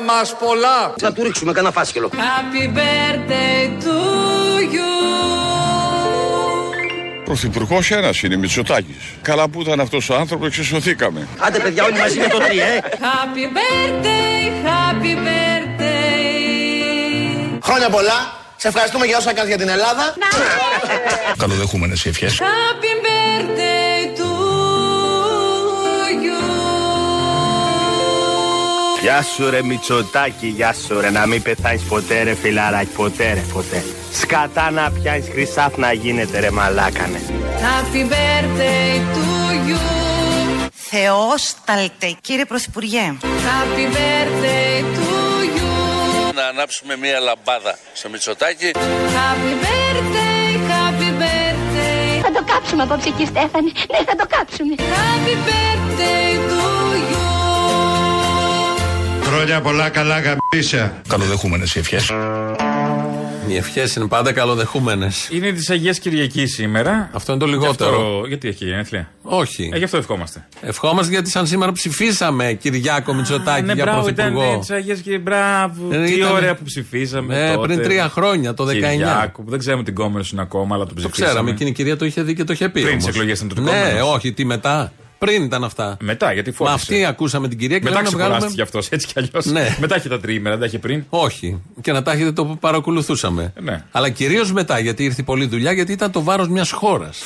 μας πολλά. Θα του ρίξουμε κανένα φάσκελο. Happy birthday to you. Πρωθυπουργός ένας είναι, Μητσοτάκης. Καλά που ήταν αυτός ο άνθρωπος, εξισωθήκαμε. Άντε παιδιά όλοι μαζί με το τρία, ε. Happy birthday, happy birthday. Χρόνια πολλά. Σε ευχαριστούμε για όσα κάνεις για την Ελλάδα. Καλοδεχούμενες οι ευχές. Happy Γεια σου ρε Μητσοτάκη, γεια σου ρε Να μην πεθάνεις ποτέ ρε φιλαράκι, ποτέ ρε ποτέ Σκατά να πιάνεις χρυσάφ να γίνεται ρε μαλάκανε Happy birthday to you. Θεόσταλτε, κύριε Πρωθυπουργέ. Happy birthday to you. Να ανάψουμε μία λαμπάδα στο Μητσοτάκι. Happy birthday, happy birthday. Θα το κάψουμε απόψε εκεί Στέφανη. Ναι, θα το κάψουμε. Happy birthday to you. Χρόνια πολλά καλά γαμπίσια. Καλοδεχούμενες οι ευχές. Οι ευχές είναι πάντα καλοδεχούμενες. Είναι τη Αγία Κυριακής σήμερα. Αυτό είναι το Γι' λιγότερο. αυτό- Γιατί έχει γενέθλια. Όχι. Ε, γι' αυτό ευχόμαστε. Ευχόμαστε γιατί σαν σήμερα ψηφίσαμε Κυριάκο Μητσοτάκη ναι, για μπράβο, ήταν πρωθυπουργό. τη Αγία Κυριακής. Μπράβο. Ε, Τι ήταν- ωραία που ψηφίσαμε. Ε, τότε. πριν τρία χρόνια, το 19. Κυριάκο, που δεν ξέρουμε την κόμμα σου είναι ακόμα, αλλά το Το ψηφίσαμε. ξέραμε, εκείνη η κυρία το είχε δει και το είχε πει. Πριν όμως. τις εκλογές ήταν το Ναι, κόμμα. όχι, τι μετά. Πριν ήταν αυτά. Μετά, γιατί Μα φώτισε. αυτή ακούσαμε την κυρία και Μετά λέμε να βγάλουμε. ξεκουράστηκε αυτός έτσι κι αλλιώς. Ναι. Μετά είχε τα τριήμερα, δεν τα είχε πριν. Όχι. Και να τα έχετε το παρακολουθούσαμε. Ναι. Αλλά κυρίως μετά, γιατί ήρθε πολλή δουλειά, γιατί ήταν το βάρος μιας χώρας.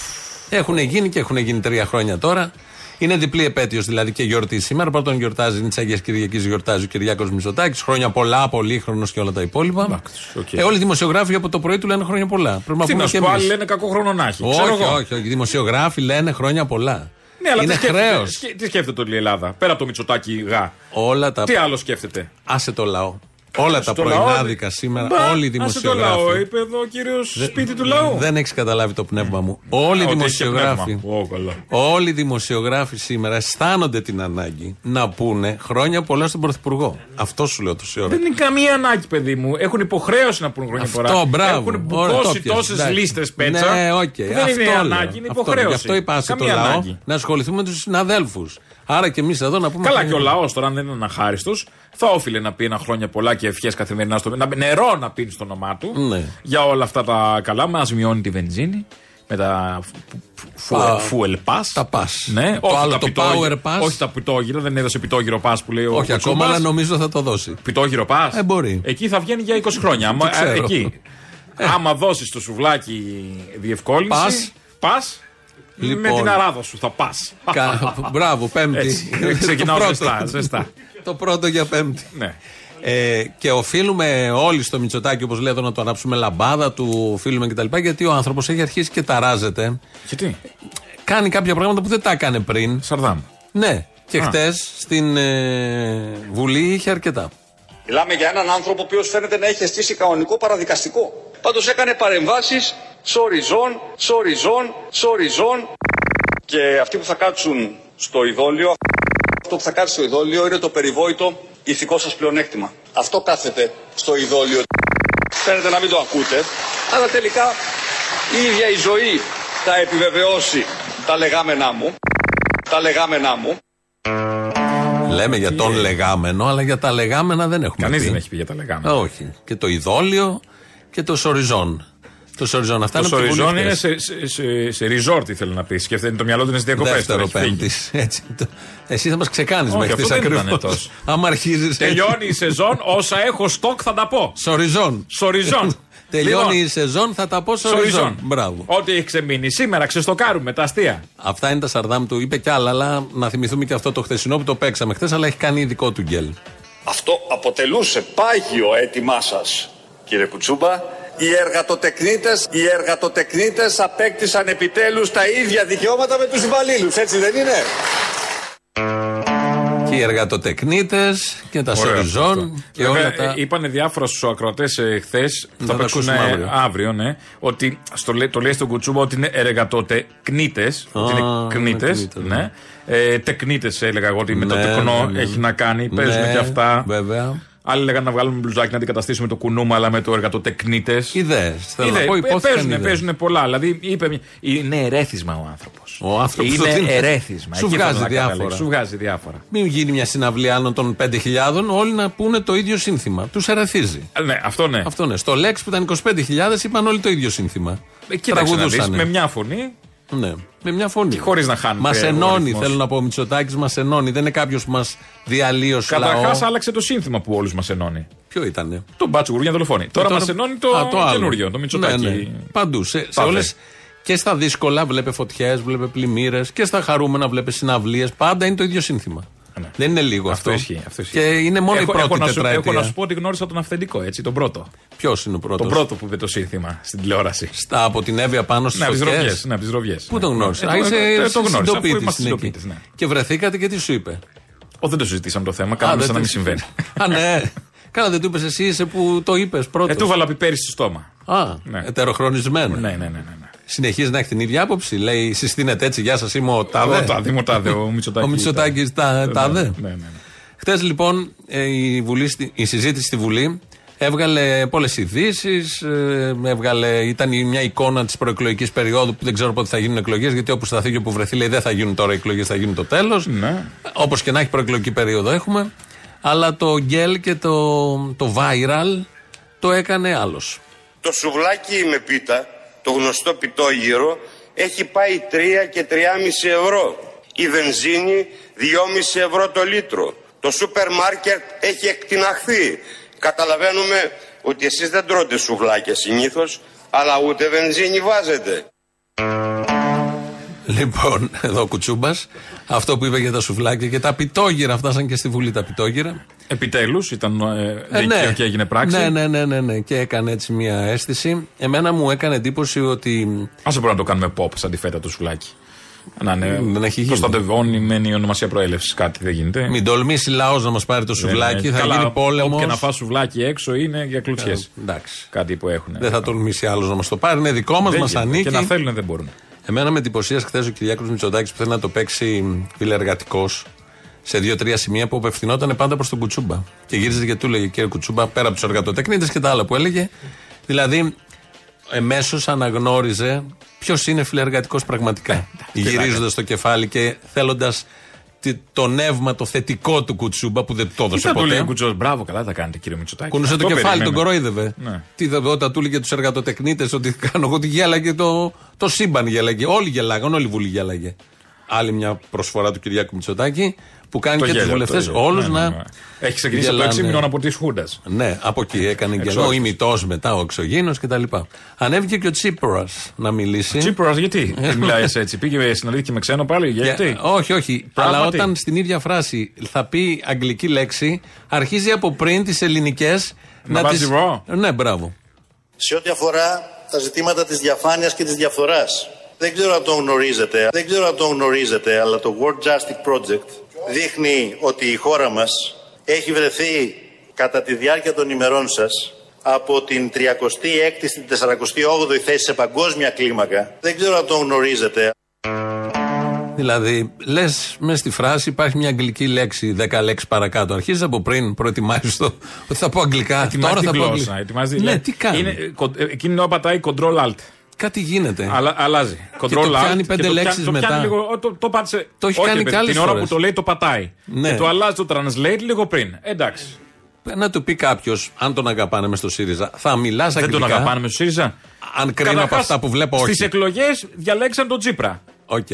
Έχουν γίνει και έχουν γίνει τρία χρόνια τώρα. Είναι διπλή επέτειος δηλαδή και γιορτή σήμερα. Πρώτον γιορτάζει είναι τη Αγίας Κυριακής, γιορτάζει ο Κυριάκος Μητσοτάκης. Χρόνια πολλά, πολύχρονος και όλα τα υπόλοιπα. οκ. Ε, όλοι οι δημοσιογράφοι από το πρωί του λένε χρόνια πολλά. Πρέπει να Τι πούμε να και σου πω, εμείς. άλλοι λένε κακό χρόνο να έχει. Ξέρω Όχι, εγώ. όχι, όχι. Οι δημοσιογράφοι λένε χρόνια πολλά. Ναι, αλλά είναι τι σκέφτεται- χρέος. σκε- Τι σκέφτεται όλη η Ελλάδα, πέρα από το Μητσοτάκι γα. Όλα τα. Τι άλλο σκέφτεται; Άσε το λαό. Όλα τα Στο λαό, πρωινάδικα σήμερα, Μπα, όλοι οι άσε το λαό, δημοσιογράφοι. είπε εδώ ο κύριος σπίτι του λαού. Δεν έχεις καταλάβει το πνεύμα μου. Όλοι οι Ότι έχει δημοσιογράφοι. πνεύμα. Ω, καλά. Όλοι οι δημοσιογράφοι σήμερα αισθάνονται την ανάγκη να πούνε χρόνια πολλά στον Πρωθυπουργό. Αυτό σου λέω τόση ώρα. Δεν είναι καμία ανάγκη, παιδί μου. Έχουν υποχρέωση να πούν χρόνια Αυτό, πολλά. μπράβο. Έχουν Ωραία, το μπουκώσει πιάσες, τόσες εντάξει. λίστες πέτσα. Ναι, οκ. που Δεν Αυτό είναι λέω. ανάγκη, είναι Αυτό υποχρέωση. Γι' αυτό είπα σε το Καμία λαό ανάγκη. να ασχοληθούμε με τους συναδέλφους. Άρα και εμείς εδώ να πούμε. Καλά, χρόνια και ο πολλά. λαός τώρα, αν δεν είναι αναχάριστο, θα όφιλε να πει ένα χρόνια πολλά και ευχές καθημερινά στο να, νερό να πίνει στο όνομά του. Ναι. Για όλα αυτά τα καλά. Μας μειώνει τη βενζίνη. Με τα Πα- fuel pass. Τα pass. Ναι, Το όχι άλλο, τα το πιτόγυρα- power pass. Όχι τα πιτόγυρα, δεν έδωσε πιτόγυρο pass που λέει ο Όχι ακόμα, Κουτσούμπας. αλλά νομίζω θα το δώσει. Πιτόγυρο pass; Ε, μπορεί. Εκεί θα βγαίνει για 20 χρόνια. Άμα, ξέρω. ε, εκεί. Άμα δώσεις το σουβλάκι διευκόλυνση. Πας. Πας, Με Λοιπόν. την αράδα σου θα πας. Κα- Μπράβο, Πέμπτη. Έτσι. Ξεκινάω Το πρώτο. ζεστά, ζεστά. Το πρώτο για Πέμπτη. Ναι. Ε, και οφείλουμε όλοι στο Μητσοτάκι, όπως λέω, εδώ να το ανάψουμε λαμπάδα του, οφείλουμε κτλ. Γιατί ο άνθρωπος έχει αρχίσει και ταράζεται. Γιατί; Κάνει κάποια πράγματα που δεν τα έκανε πριν. Σαρδάμ. Ναι. Και Α. χτες στην ε, Βουλή είχε αρκετά. Μιλάμε για έναν άνθρωπο ο οποίος φαίνεται να έχει αισθήσει κανονικό παραδικαστικό. Πάντως έκανε παρεμβάσεις σοριζών, σοριζών, σοριζών και αυτοί που θα κάτσουν στο ειδόλιο, αυτό που θα κάτσει στο ειδόλιο είναι το περιβόητο ηθικό σας πλεονέκτημα. Αυτό κάθεται στο ειδόλιο. Φαίνεται να μην το ακούτε, αλλά τελικά η ίδια η ζωή θα επιβεβαιώσει τα λεγάμενά μου. Τα λεγάμενά μου. Λέμε για τον λεγάμενο, αλλά για τα λεγάμενα δεν έχουμε Κανείς πει. δεν έχει πει για τα λεγάμενα. Όχι. Και το ειδόλιο και το σοριζόν. Το σοριζόν. Αυτά Το είναι από τη Βουλή σοριζόν είναι χθες. σε, σε, σε, σε resort, ήθελε να πεις. Σκέφτεται το μυαλό του είναι στι διακοπές. Δεύτερο πέμπτης. Έτσι. Το- Εσύ θα μας ξεκάνεις Όχι, μέχρι αυτό τις δεν ήταν ακριβώ. τόσο. Άμα αρχίζεις. Τελειώνει η σεζόν, όσα έχω στόκ θα τα πω. Σοριζόν. Σοριζόν. Τελειώνει Λοιπόν, η σεζόν, θα τα πω σοριζόν. Σοριζόν. Μπράβο. Ό,τι έχει ξεμείνει σήμερα, ξεστοκάρουμε τα αστεία. Αυτά είναι τα σαρδάμ του. Είπε κι άλλα, αλλά να θυμηθούμε και αυτό το χθεσινό που το παίξαμε χθες, αλλά έχει κάνει ειδικό του γκέλ. Αυτό αποτελούσε πάγιο αίτημά σας, κύριε Κουτσούμπα. Οι εργατοτεκνίτες, οι εργατοτεκνίτες απέκτησαν επιτέλους τα ίδια δικαιώματα με τους υπαλλήλους, έτσι δεν είναι; Και οι εργατοτεκνίτες και τα Ωραίο σοριζόν αυτό. και Βέβαια, όλα τα. ε, Είπανε διάφορα στου ακροατές ε, χθες. Θα Θα τα παίξουν ακούσουμε ε, αύριο. αύριο, ναι. Ότι στο, λέ- το λέει στον Κουτσούμπα ότι είναι εργατοτεκνίτες. Ότι είναι είναι κνίτε. κνίτες, Ναι. Ε, τεκνίτες έλεγα εγώ ότι με το Ναι, τεκνό ναι, ναι. έχει να κάνει. Παίζουν Ναι, και αυτά. Βέβαια. Άλλοι λέγανε να βγάλουμε μπλουζάκι να αντικαταστήσουμε το κουνούμα, αλλά με το εργατοτεκνίτε. Ιδέες. Θέλω να πω, υπόθηκαν Παίζουν, ιδέες. παίζουν πολλά. Δηλαδή, είπε, μια- είναι ερέθισμα ο άνθρωπος. Ο άνθρωπος το είναι τι- ερέθισμα. Σου Εκεί βγάζει θέλω να διάφορα. καταλήξω. Σου βγάζει διάφορα. Μην γίνει μια συναυλία άλλων των 5.000, όλοι να πούνε το ίδιο σύνθημα. Τους ερεθίζει. Ε, Ναι, αυτό ναι. Αυτό ναι. Στο Lex που ήταν 25.000 είπαν όλοι το ίδιο σύνθημα. Ε, Κοίταξε να δεις, Τραγουδούσανε. με μια φωνή Ναι, με μια φωνή. χωρίς να χάνεται Μας ο ενώνει, ρυθμός. θέλω να πω. Ο Μητσοτάκης μας ενώνει. Δεν είναι κάποιος που μας διαλύει ω λαό. Καταρχάς άλλαξε το σύνθημα που όλους μας ενώνει. Ποιο ήτανε; Το μπάτσο γουριά δολοφόνη. Τώρα μας ενώνει το, Α, άλλο. καινούριο, το Μητσοτάκι. Ναι, ναι. Παντού. Σε, σε Πάθε. όλες, και στα δύσκολα βλέπε φωτιές, βλέπε πλημμύρες και στα χαρούμενα βλέπε συναυλίες. Πάντα είναι το ίδιο σύνθημα. Ναι. Δεν είναι λίγο αυτό. Αυτό ισχύει, αυτό ισχύει. Και είναι μόνο έχω, η πρώτη έχω να σου, τετραετία. έχω να σου πω ότι γνώρισα τον αυθεντικό, έτσι, τον πρώτο. Ποιος είναι ο πρώτος; Τον πρώτο που είπε το σύνθημα στην τηλεόραση. Στα από την Εύβοια πάνω στις Ναι, από τις φωτιές; ροβιές. Ναι, από τις ροβιές. Πού τον γνώρισες; Ε, Α, το- είσαι ε, το γνώρισα, αφού συντοπίτης είμαστε είναι εκεί. συντοπίτης, ναι. Και βρεθήκατε και τι σου είπε; Ω, δεν το συζητήσαμε το θέμα, Α, κάναμε δεν σαν να το- μην συμβαίνει. Α, ναι. Καλά, δεν του είπες εσύ, είσαι που το είπες πρώτος. Ε, του βάλα πιπέρι στο στόμα. Α, Ναι. ετεροχρονισμένο. Ναι, ναι, ναι. ναι, ναι. Συνεχίζει να έχει την ίδια άποψη. Λέει, συστήνεται έτσι, γεια σας, είμαι ο Τάδε. Ο Τάδε, ο Τάδε, ο Μητσοτάκης. Ο Μητσοτάκης Τάδε. Ναι, ναι, ναι. Χθες λοιπόν ε, η, Βουλή, στη- η συζήτηση στη Βουλή έβγαλε πολλές ειδήσεις. έβγαλε, ήταν μια εικόνα της προεκλογικής περίοδου που δεν ξέρω πότε θα γίνουν εκλογές. Γιατί όπου σταθεί και όπου βρεθεί, λέει δεν θα γίνουν τώρα εκλογές, θα γίνουν το τέλος. Ναι. Όπως και να έχει προεκλογική περίοδο έχουμε. Αλλά το γκέλ και το, το viral το έκανε άλλος. Το σουβλάκι με πίτα, το γνωστό πιτόγυρο, έχει πάει 3 και 3,5 ευρώ. Η βενζίνη 2,5 ευρώ το λίτρο. Το σούπερ μάρκετ έχει εκτιναχθεί. Καταλαβαίνουμε ότι εσείς δεν τρώτε σουβλάκια συνήθως, αλλά ούτε βενζίνη βάζετε. Λοιπόν, εδώ ο Κουτσούμπας, αυτό που είπε για τα σουβλάκια και τα πιτόγυρα, φτάσαν και στη Βουλή τα πιτόγυρα. Επιτέλους ήταν ε, Ε, δίκαιο και έγινε πράξη. Ναι, ναι, ναι, ναι, ναι. Και έκανε έτσι μια αίσθηση. Εμένα μου έκανε εντύπωση ότι. Άσε μπορεί να το κάνουμε pop σαν τη φέτα του σουλάκι. Να είναι Δεν έχει γίνει. προστατευόμενη ονομασία προέλευσης. Κάτι δεν γίνεται. Μην τολμήσει λαός να μας πάρει το Δεν σουβλάκι, είναι. θα Καλά, γίνει πόλεμος. όπου Και να φας σουβλάκι έξω είναι για κλουτσιές. Εντάξει. Κάτι που έχουν. Δεν θα τολμήσει άλλος να μας το πάρει. Είναι δικό μας, Δεν μας γίνεται. ανήκει. Και να θέλουν δεν μπορούν. Εμένα με εντυπωσίασε χθες ο Κυριάκος Μητσοτάκης που θέλει να το παίξει φιλεργατικό σε δύο-τρία σημεία που απευθυνόταν πάντα προς τον Κουτσούμπα. Και γύριζε και του έλεγε κύριε Κουτσούμπα, πέρα από τους εργατοτεχνίτε και τα άλλα που έλεγε. Δηλαδή, εμέσως αναγνώριζε ποιος είναι φιλεργατικός πραγματικά. Γυρίζοντας το κεφάλι και θέλοντας το νεύμα, το θετικό του Κουτσούμπα που δεν το Τι έδωσε θα του λέει ποτέ. ο Κουτσός, μπράβο, καλά τα κάνετε κύριε Μητσοτάκη. Κουνούσε το Αυτό κεφάλι, τον περιμένω. κορόιδευε. Ναι. Τι δε, όταν του έλεγε τους εργατοτεχνίτες ότι κάνω εγώ, ότι γέλαγε το, το σύμπαν γέλαγε. Όλοι γελάγαν, όλη η Βουλή γέλαγε. Άλλη μια προσφορά του Κυριάκου Μητσοτάκη που κάνει Το και τους γέλιο, βουλευτές το γέλιο. όλους Ναι, ναι, να. ναι. Έχει ξεκινήσει από το γελάνε. 6 μηνών από τη Χούντας. Ναι, από εκεί έκανε γελό. Ο Εξόρθωση. ημιτός μετά, ο εξωγήινος κτλ. Ανέβηκε και ο Τσίπρας να μιλήσει. Τσίπρας, γιατί Ε, μιλάει έτσι. Πήγε συναντήθηκε με ξένο πάλι, γιατί; Για- όχι, όχι. Πράγματι. Αλλά όταν στην ίδια φράση θα πει αγγλική λέξη, αρχίζει από πριν τις ελληνικές Να βάζει τις- raw. Ναι, μπράβο. Σε ό,τι αφορά τα ζητήματα της διαφάνειας και της διαφθοράς. Δεν ξέρω αν το γνωρίζετε, δεν ξέρω αν το γνωρίζετε, αλλά το World Justice Project δείχνει ότι η χώρα μας έχει βρεθεί κατά τη διάρκεια των ημερών σας από την 36η στην 48η θέση σε παγκόσμια κλίμακα. Δεν ξέρω αν το γνωρίζετε. Δηλαδή, λες μες στη φράση υπάρχει μια αγγλική λέξη, 10 λέξεις παρακάτω. Αρχίζεις από πριν, προετοιμάζεις το. Ότι θα πω αγγλικά. Ετοιμάζει Τώρα την θα πω γλώσσα. αγγλικά. ετοιμάζει, Ναι, λέει, τι κάνει; Είναι, ε, κον- ε, εκείνη την ώρα πατάει Control Alt. Κάτι γίνεται. Αλλά, αλλάζει. Control το Alt. πιάνει και πέντε το λέξεις πιάνει- το μετά. πιάνει λίγο, ο, το, το πάτησε. Το έχει Όχι, κάνει ρε και παιδί, άλλες Την ώρα φορές. που το λέει το πατάει. Ναι. Και το αλλάζει το translate λίγο πριν. Εντάξει. Να του πει κάποιος, αν τον αγαπάνε μες στο ΣΥΡΙΖΑ, θα μιλάς αγγλικά. Δεν τον αγαπάνε μες του ΣΥΡΙΖΑ; Αν κρίνω από αυτά που βλέπω, όχι. Στις εκλογές διαλέξαν τον Τσίπρα. Οκ.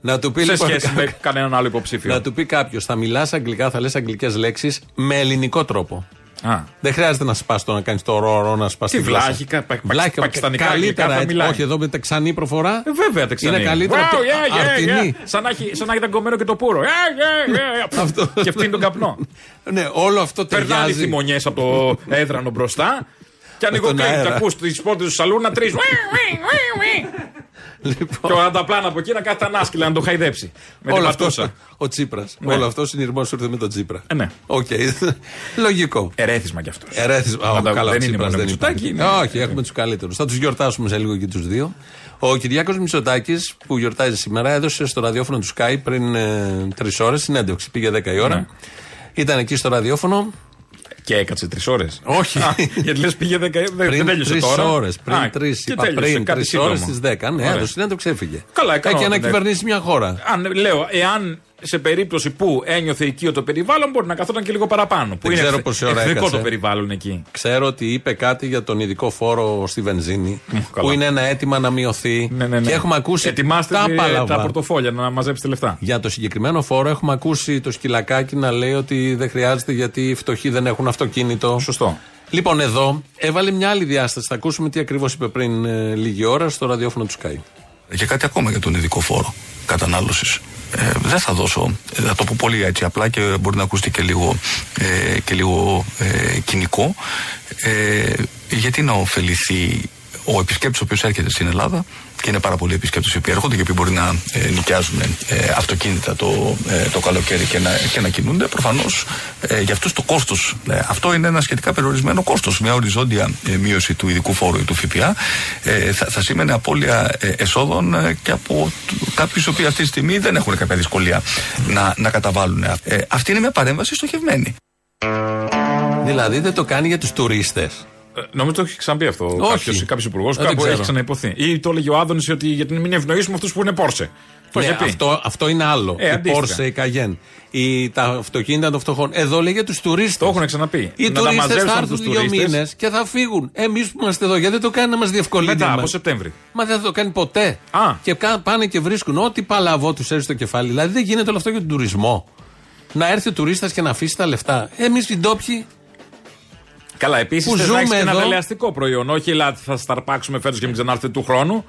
Να του πει Σε λοιπόν. σχέση με κανέναν άλλο υποψήφιο. Να του πει κάποιος, θα μιλάς αγγλικά, θα λες αγγλικές λέξεις με ελληνικό τρόπο. Α. Δεν χρειάζεται να σπάς το να κάνεις το ρο, να σπάς Τι τη γλώσσα. βλάχικα, πα- πα- Βλάχικα, πακιστανικά Καλύτερα αγγλικά θα έτσι. μιλάει. Όχι, εδώ με τεξανή προφορά. Ε, βέβαια τεξανή. Είναι καλύτερα. Wow, και yeah, yeah, αρτινή. yeah. Σαν να έχει, σαν να έχει κομμένο και το πούρο. Yeah, yeah, yeah. Αυτό. και φτύνει τον καπνό. Ναι, όλο αυτό Περνάνε οι ταιριάζει. θυμονιές από το έδρανο μπροστά. Και ανοίγω τον και αέρα. ακούς τις πόρτες του σαλούν να τρεις. Λοιπόν, Και ο ανταπλάνα από εκεί να κάθεται ανάσκυλα να το χαϊδέψει. Με την όλο αυτός. πατούσα. Ο Τσίπρας. Ναι. Όλο αυτός συνειρμό σου ήρθε με τον Τσίπρα. Ε, ναι. Οκ. Λογικό. Ερέθισμα κι αυτός. Ερέθισμα. Να Α, τα- καλά, δεν ο είναι Τσίπρας μόνο δεν Μητσοτάκη, υπάρχει. είναι- Όχι, έχουμε τους καλύτερους. Θα τους γιορτάσουμε σε λίγο και τους δύο. Ο Κυριάκος Μητσοτάκης, που γιορτάζει σήμερα, έδωσε στο ραδιόφωνο του Sky πριν ε, τρεις ώρες συνέντευξη. Πήγε 10 η ώρα. Ναι. Ήταν εκεί στο ραδιόφωνο Και έκατσε τρεις ώρες. Όχι. γιατί λες πήγε δεκα... δεν- δεν Πριν τέλειωσε τρεις τώρα. ώρες. Α, Πριν τρει. και Είπα τέλειωσε, πριν κάτι τρεις ώρες σύντομο. στις 10. Ναι, Ωραία. έδωσε συνέντευξη, ξέφυγε. Καλά, έκανε. Έχει να δεν- κυβερνήσει μια χώρα. Αν, λέω, εάν σε περίπτωση που ένιωθε οικείο το περιβάλλον, μπορεί να καθόταν και λίγο παραπάνω. Που Δεν είναι ξέρω εχθ- πόση ώρα εχθρικό έκατσε. το περιβάλλον εκεί. Ξέρω ότι είπε κάτι για τον ειδικό φόρο στη βενζίνη. που καλά. είναι ένα αίτημα να μειωθεί. Ναι, ναι, ναι. Και έχουμε ακούσει Ετοιμάστε τα τα, πάλαβα. τα πορτοφόλια να μαζέψετε λεφτά. Για το συγκεκριμένο φόρο έχουμε ακούσει το σκυλακάκι να λέει ότι δεν χρειάζεται γιατί οι φτωχοί δεν έχουν αυτοκίνητο. Σωστό. Λοιπόν, εδώ έβαλε μια άλλη διάσταση. Θα ακούσουμε τι ακριβώς είπε πριν ε, λίγη ώρα στο ραδιόφωνο του Sky. Και κάτι ακόμα για τον ειδικό φόρο κατανάλωσης. Ε, δεν θα δώσω, ε, θα το πω πολύ έτσι απλά και μπορεί να ακουστεί και λίγο, ε, και λίγο ε, κοινικό. Ε, γιατί να ωφεληθεί ο επισκέπτης ο οποίος έρχεται στην Ελλάδα και είναι πάρα πολλοί επισκέπτες οι οποίοι έρχονται και οι οποίοι μπορεί να ε, νοικιάζουν ε, αυτοκίνητα το, ε, το καλοκαίρι και να, και να κινούνται. Προφανώς ε, για αυτούς το κόστος, αυτό είναι ένα σχετικά περιορισμένο κόστος. Μια οριζόντια ε, μείωση του ειδικού φόρου ή του ΦΠΑ ε, θα, θα σήμαινε απώλεια ε, εσόδων ε, και από κάποιους οι οποίοι αυτή τη στιγμή δεν έχουν κάποια δυσκολία να, να καταβάλουν. Ε, αυτή είναι μια παρέμβαση στοχευμένη. Δηλαδή δεν το κάνει για τους τουρίστες. Ε, Νομίζω το έχει ξαναπεί αυτό Όχι. κάποιος υπουργό. Ε, δεν Κάπου ξέρω. έχει ξαναυποθεί. Ή το έλεγε ο Άδωνης ότι γιατί να μην ευνοήσουμε αυτούς που είναι Πόρσε. Το Ναι, είχε πει. αυτό, αυτό είναι άλλο. Ε, η αντίστοιχα. Porsche, η Cayenne. Η, τα αυτοκίνητα των φτωχών. Εδώ λέει για τους τουρίστες. Το έχουν ξαναπεί. Οι Να τα τουρίστες θα μαζέψουν έρθουν τους δύο τουρίστες. μήνες και θα φύγουν. Εμείς που είμαστε εδώ, γιατί δεν το κάνει να μας διευκολύνει. Μετά μας. από Σεπτέμβρη. Μα δεν θα το κάνει ποτέ. Α. Και κα- πάνε και βρίσκουν ό,τι παλαβό τους έρθει στο κεφάλι. Δηλαδή δεν γίνεται όλο αυτό για τον τουρισμό. Να έρθει ο τουρίστας και να αφήσει τα λεφτά. Εμείς οι ντόπιοι. Καλά, επίσης Που θες να ζούμε έχεις και ένα εδώ. δελεαστικό προϊόν. Όχι, ελάτε, θα σταρπάξουμε φέτος και μην ξανάρθετε του χρόνου.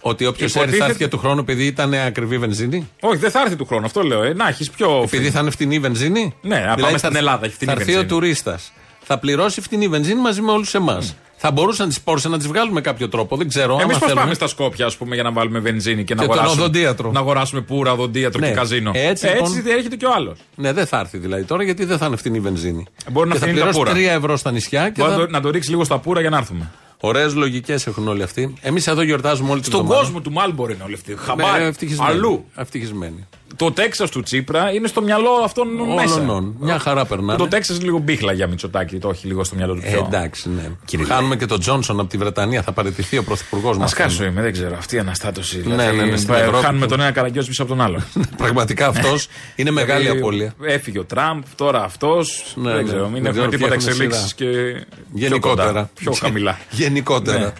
Ότι όποιος έρθει Υποτίθεται- θα έρθει και του χρόνου επειδή ήταν ακριβή βενζίνη; Όχι, δεν θα έρθει του χρόνου, αυτό λέω. Ε. Να έχεις πιο. Επειδή θα είναι φτηνή η βενζίνη; Ναι, να πάμε στην θα- Ελλάδα, έχει φτηνή Θα έρθει ο βενζίνη. τουρίστας. Θα πληρώσει φτηνή βενζίνη μαζί με όλους εμάς. Θα μπορούσαν τις πόρσε να τις βγάλουν με κάποιο τρόπο. Δεν ξέρω. Εμείς άμα πώ θέλουμε. πάμε στα Σκόπια, ας πούμε, για να βάλουμε βενζίνη και, να, Και τον αγοράσουμε, οδοντίατρο. να αγοράσουμε πουρα οδοντίατρο Ναι. και καζίνο. Έτσι, λοιπόν. έρχεται και ο άλλος. Ναι, δεν θα έρθει δηλαδή τώρα γιατί δεν θα είναι φτηνή η βενζίνη. Μπορεί να και θα φτύνει τα πληρώσει πουρα. 3 ευρώ στα νησιά και Μπορεί θα... να το- να το ρίξει λίγο στα πουρα για να έρθουμε. Ωραίες λογικές έχουν όλοι αυτοί. Εμείς εδώ γιορτάζουμε όλη την Στον εβδομάδα. κόσμο του Μάλμπορ είναι όλοι αυτοί. Ναι, Χαμπάρι. ευτυχισμένοι. Αλλού. Ευτυχισμένοι. Το Τέξας του Τσίπρα είναι στο μυαλό αυτών μέσα. Όλων. Μια χαρά περνάνε. Το Τέξας είναι λίγο μπίχλα για Μητσοτάκη, το έχει λίγο στο μυαλό του Ε, πιο. εντάξει, ναι. Χάνουμε και τον Τζόνσον από τη Βρετανία. Θα παραιτηθεί ο πρωθυπουργός μας. Μα κάσω είμαι, δεν ξέρω. Αυτή η αναστάτωση. Ναι, δηλαδή, ναι, ναι, στην ε, Ευρώπη Χάνουμε που- τον ένα καραγκιό πίσω από τον άλλο. Πραγματικά αυτός είναι μεγάλη Δηλαδή, απώλεια. Έφυγε ο Τραμπ, τώρα αυτός. Ναι, δεν ναι. ξέρω, μην Δεν ξέρω έχουμε ποιοι τίποτα έχουν εξελίξεις σειρά. και. Γενικότερα. Πιο, κοντά, πιο χαμηλά. Γενικότερα.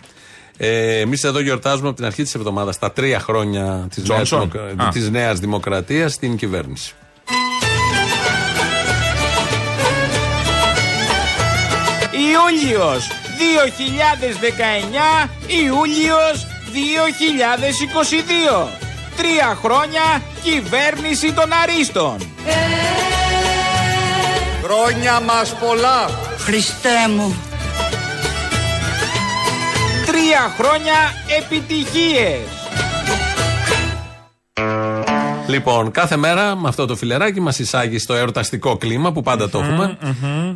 Ναι. Ε, Εμείς εδώ γιορτάζουμε από την αρχή της εβδομάδας τα τρία χρόνια της νέας Τζόνσον. Α. της νέας δημοκρατίας στην κυβέρνηση. Ιούλιος 2019 Ιούλιος 2022 Τρία χρόνια κυβέρνηση των Αρίστων Χρόνια μας πολλά. Χριστέ μου Τρία χρόνια επιτυχίες. Λοιπόν, κάθε μέρα με αυτό το φιλεράκι μας εισάγει στο εορταστικό κλίμα που πάντα το έχουμε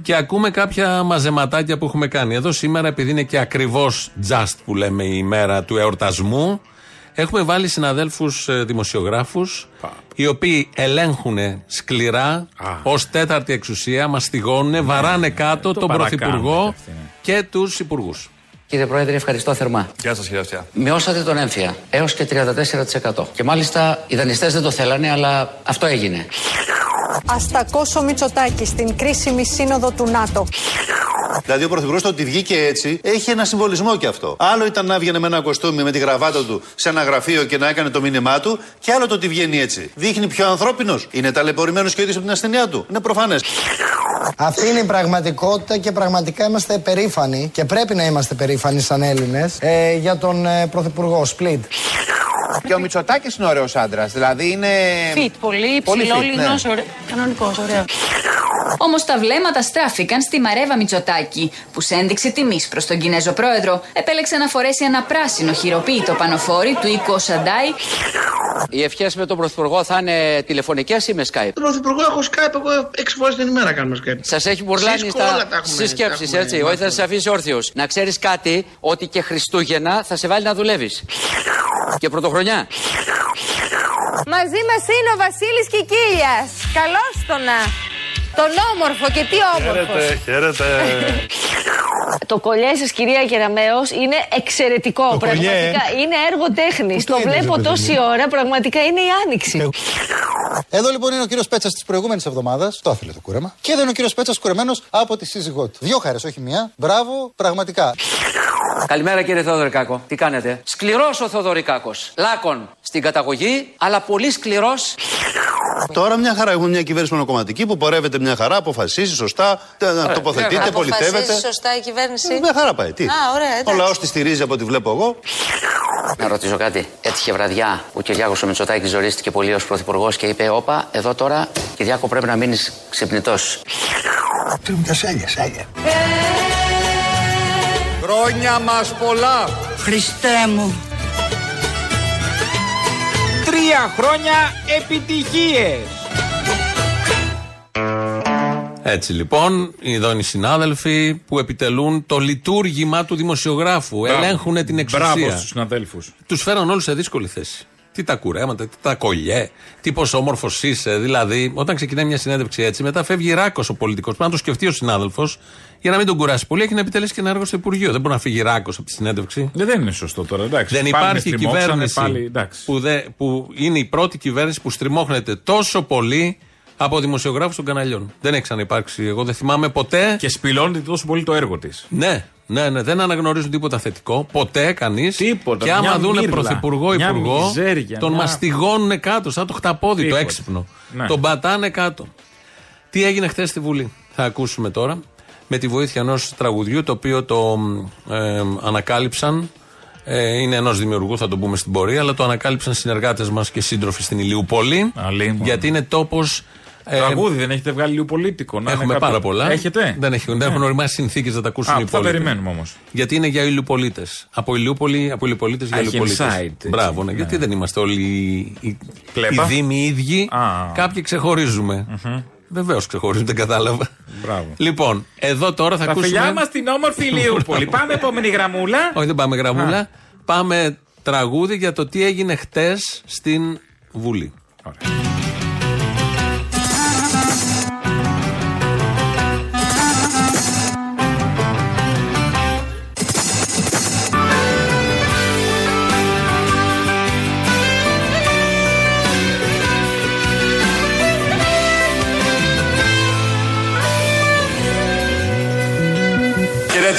και ακούμε κάποια μαζεματάκια που έχουμε κάνει. Εδώ σήμερα, επειδή είναι και ακριβώς just που λέμε η μέρα του εορτασμού, έχουμε βάλει συναδέλφους δημοσιογράφους οι οποίοι ελέγχουν σκληρά ως τέταρτη εξουσία, μαστιγώνουν, βαράνε κάτω τον παρακάνουν Πρωθυπουργό και τους υπουργούς. Κύριε Πρόεδρε, ευχαριστώ θερμά. Γεια σας, κύριε Αυτιά. Μειώσατε τον έμφυα έως και 34%. Και μάλιστα οι δανειστές δεν το θέλανε, αλλά αυτό έγινε. Αστακός ο Μητσοτάκης στην κρίσιμη σύνοδο του ΝΑΤΟ. Δηλαδή ο Πρωθυπουργός το ότι βγήκε έτσι έχει ένα συμβολισμό κι αυτό. Άλλο ήταν να βγαίνει με ένα κοστούμι με τη γραβάτα του σε ένα γραφείο και να έκανε το μήνυμά του, και άλλο το ότι βγαίνει έτσι. Δείχνει πιο ανθρώπινος. Είναι ταλαιπωρημένος και ο ίδιος από την ασθενειά του. Είναι προφανές. Αυτή είναι η πραγματικότητα και πραγματικά είμαστε περήφανοι και πρέπει να είμαστε περήφανοι σαν Έλληνες ε, για τον ε, Πρωθυπουργό Σπλίτ. Και ο Μητσοτάκης είναι ωραίος άντρας. Δηλαδή είναι. Φιτ, πολύ Πολύ ψηλό fit, λινό, ναι. Κανονικός, ωραίο. Όμως τα βλέμματα στράφηκαν στη Μαρέβα Μητσοτάκη, που σε ένδειξη τιμής προς τον Κινέζο πρόεδρο επέλεξε να φορέσει ένα πράσινο χειροποίητο πανοφόρι του οίκου Σαντάι. Οι ευχές με τον Πρωθυπουργό θα είναι τηλεφωνικές ή με Skype; Τον Πρωθυπουργό έχω Skype, εγώ έξι φορές την ημέρα κάνουμε Skype. Σας έχει μπουρλάνει Cisco όλα τα στα έχουμε, στι σκέψει, τα έχουμε έτσι. Όχι, θα σα αφήσει όρθιος. Να ξέρεις κάτι, ότι και Χριστούγεννα θα σε βάλει να δουλεύεις. Και πρωτοχρονιά. Μαζί μας είναι ο Βασίλης Κικίλιας. Καλώς το να. Τον όμορφο και τι όμορφος. χαίρετε. Το κολλιέ σας, κυρία Κεραμέο, είναι εξαιρετικό. Το κολλιέ, πραγματικά είναι έργο τέχνης. Πού το Το είδες, βλέπω ρε παιδί τόση μου; ώρα, πραγματικά είναι η άνοιξη. Εδώ λοιπόν είναι ο κύριος Πέτσας της προηγούμενης εβδομάδας. Το ήθελε το κούρεμα. Και εδώ είναι ο κύριος Πέτσας κουρεμένος από τη σύζυγό του. Δύο χαρέ, όχι μία. Μπράβο, πραγματικά. Καλημέρα κύριε Θεοδωρικάκο. Τι κάνετε; Σκληρός ο Θεοδωρικάκο. Λάκων στην καταγωγή, αλλά πολύ σκληρός. Τώρα μια χαρά έχουμε μια κυβέρνηση μονοκομματική που πορεύεται μια χαρά, αποφασίζει σωστά, τε- τοποθετείται, πολιτεύεται. Αποφασίζει σωστά η κυβέρνηση. Ε, Μια χαρά πάει. Τι; Α, ωραία, Ο εντάξει. λαός τη στηρίζει από ό,τι βλέπω εγώ. Να ρωτήσω κάτι. Έτυχε βραδιά που ο Κυριάκος ο Μητσοτάκης ζορίστηκε πολύ ως πρωθυπουργός και είπε: Όπα, εδώ τώρα, Κυριάκο, πρέπει να μείνεις ξυπνητός. Τρίβουν τα σέλια, σέλια. Χρόνια μας πολλά. Χριστέ μου. Τρία χρόνια επιτυχίες. Έτσι λοιπόν, εδώ είναι οι συνάδελφοι που επιτελούν το λειτουργήμα του δημοσιογράφου. Μπράβο. Ελέγχουν την Μπράβο εξουσία. στους συναδέλφους. Τους φέραν όλους σε δύσκολη θέση. Τι τα κουρέματα, τι τα κολλιέ, τι πόσο όμορφος είσαι. Δηλαδή, όταν ξεκινάει μια συνέντευξη έτσι, μετά φεύγει ράκο ο πολιτικός. Πρέπει να το σκεφτεί ο συνάδελφος για να μην τον κουράσει πολύ. Έχει να επιτελέσει και ένα έργο στο Υπουργείο. Δεν μπορεί να φύγει ράκος από τη συνέντευξη. Ε, δεν είναι σωστό τώρα, εντάξει. Δεν Πάλι με υπάρχει στριμώξανε, κυβέρνηση Πάλι, εντάξει. που, δε, που είναι η πρώτη κυβέρνηση που στριμώχνεται τόσο πολύ από δημοσιογράφους των καναλιών. Δεν έχει ξαναυπάρξει. Εγώ δεν θυμάμαι ποτέ. Και σπηλώνεται τόσο πολύ το έργο της. Ναι, ναι, ναι, δεν αναγνωρίζουν τίποτα θετικό. Ποτέ κανείς. Τίποτα, Και άμα μια δούνε μύρλα, πρωθυπουργό, μια υπουργό, μιζέρια, τον μια- μαστιγώνουν κάτω, σαν το χταπόδι, το Τίποτα. έξυπνο. Ναι. Τον πατάνε κάτω. Τι έγινε χθες στη Βουλή, θα ακούσουμε τώρα. Με τη βοήθεια ενός τραγουδιού, το οποίο το ε, ανακάλυψαν. Ε, είναι ενός δημιουργού, θα το πούμε στην πορεία, αλλά το ανακάλυψαν συνεργάτες μας και σύντροφοι στην Ηλιούπολη. Γιατί είναι τόπος. Τραγούδι δεν έχετε βγάλει λίγο πολίτικο. να είναι Έχουμε κάπου- πάρα πολλά. Έχετε; Δεν, έχουν, δεν έχουν οριμάσει συνθήκες να τα ακούσουν Α, οι θα υπόλοιποι. περιμένουμε όμως. Γιατί είναι για Ηλιουπολίτε. Από Ηλιούπολη, από Ηλιουπολίτε για Α, έχει Ηλιουπολίτε. inside, έτσι. Μπράβο, ναι. Γιατί δεν είμαστε όλοι οι, οι, Κλέπα. οι δήμοι οι ίδιοι. Α. Κάποιοι ξεχωρίζουμε. Βεβαίως ξεχωρίζουμε, δεν κατάλαβα. Μπράβο. Λοιπόν, εδώ τώρα θα Τα ακούσουμε. φιλιά μας στην όμορφη Ηλιούπολη. Πάμε επόμενη γραμμούλα. Όχι, δεν πάμε γραμμούλα. Πάμε τραγούδι για το τι έγινε χτες στην Βουλή. Κύριε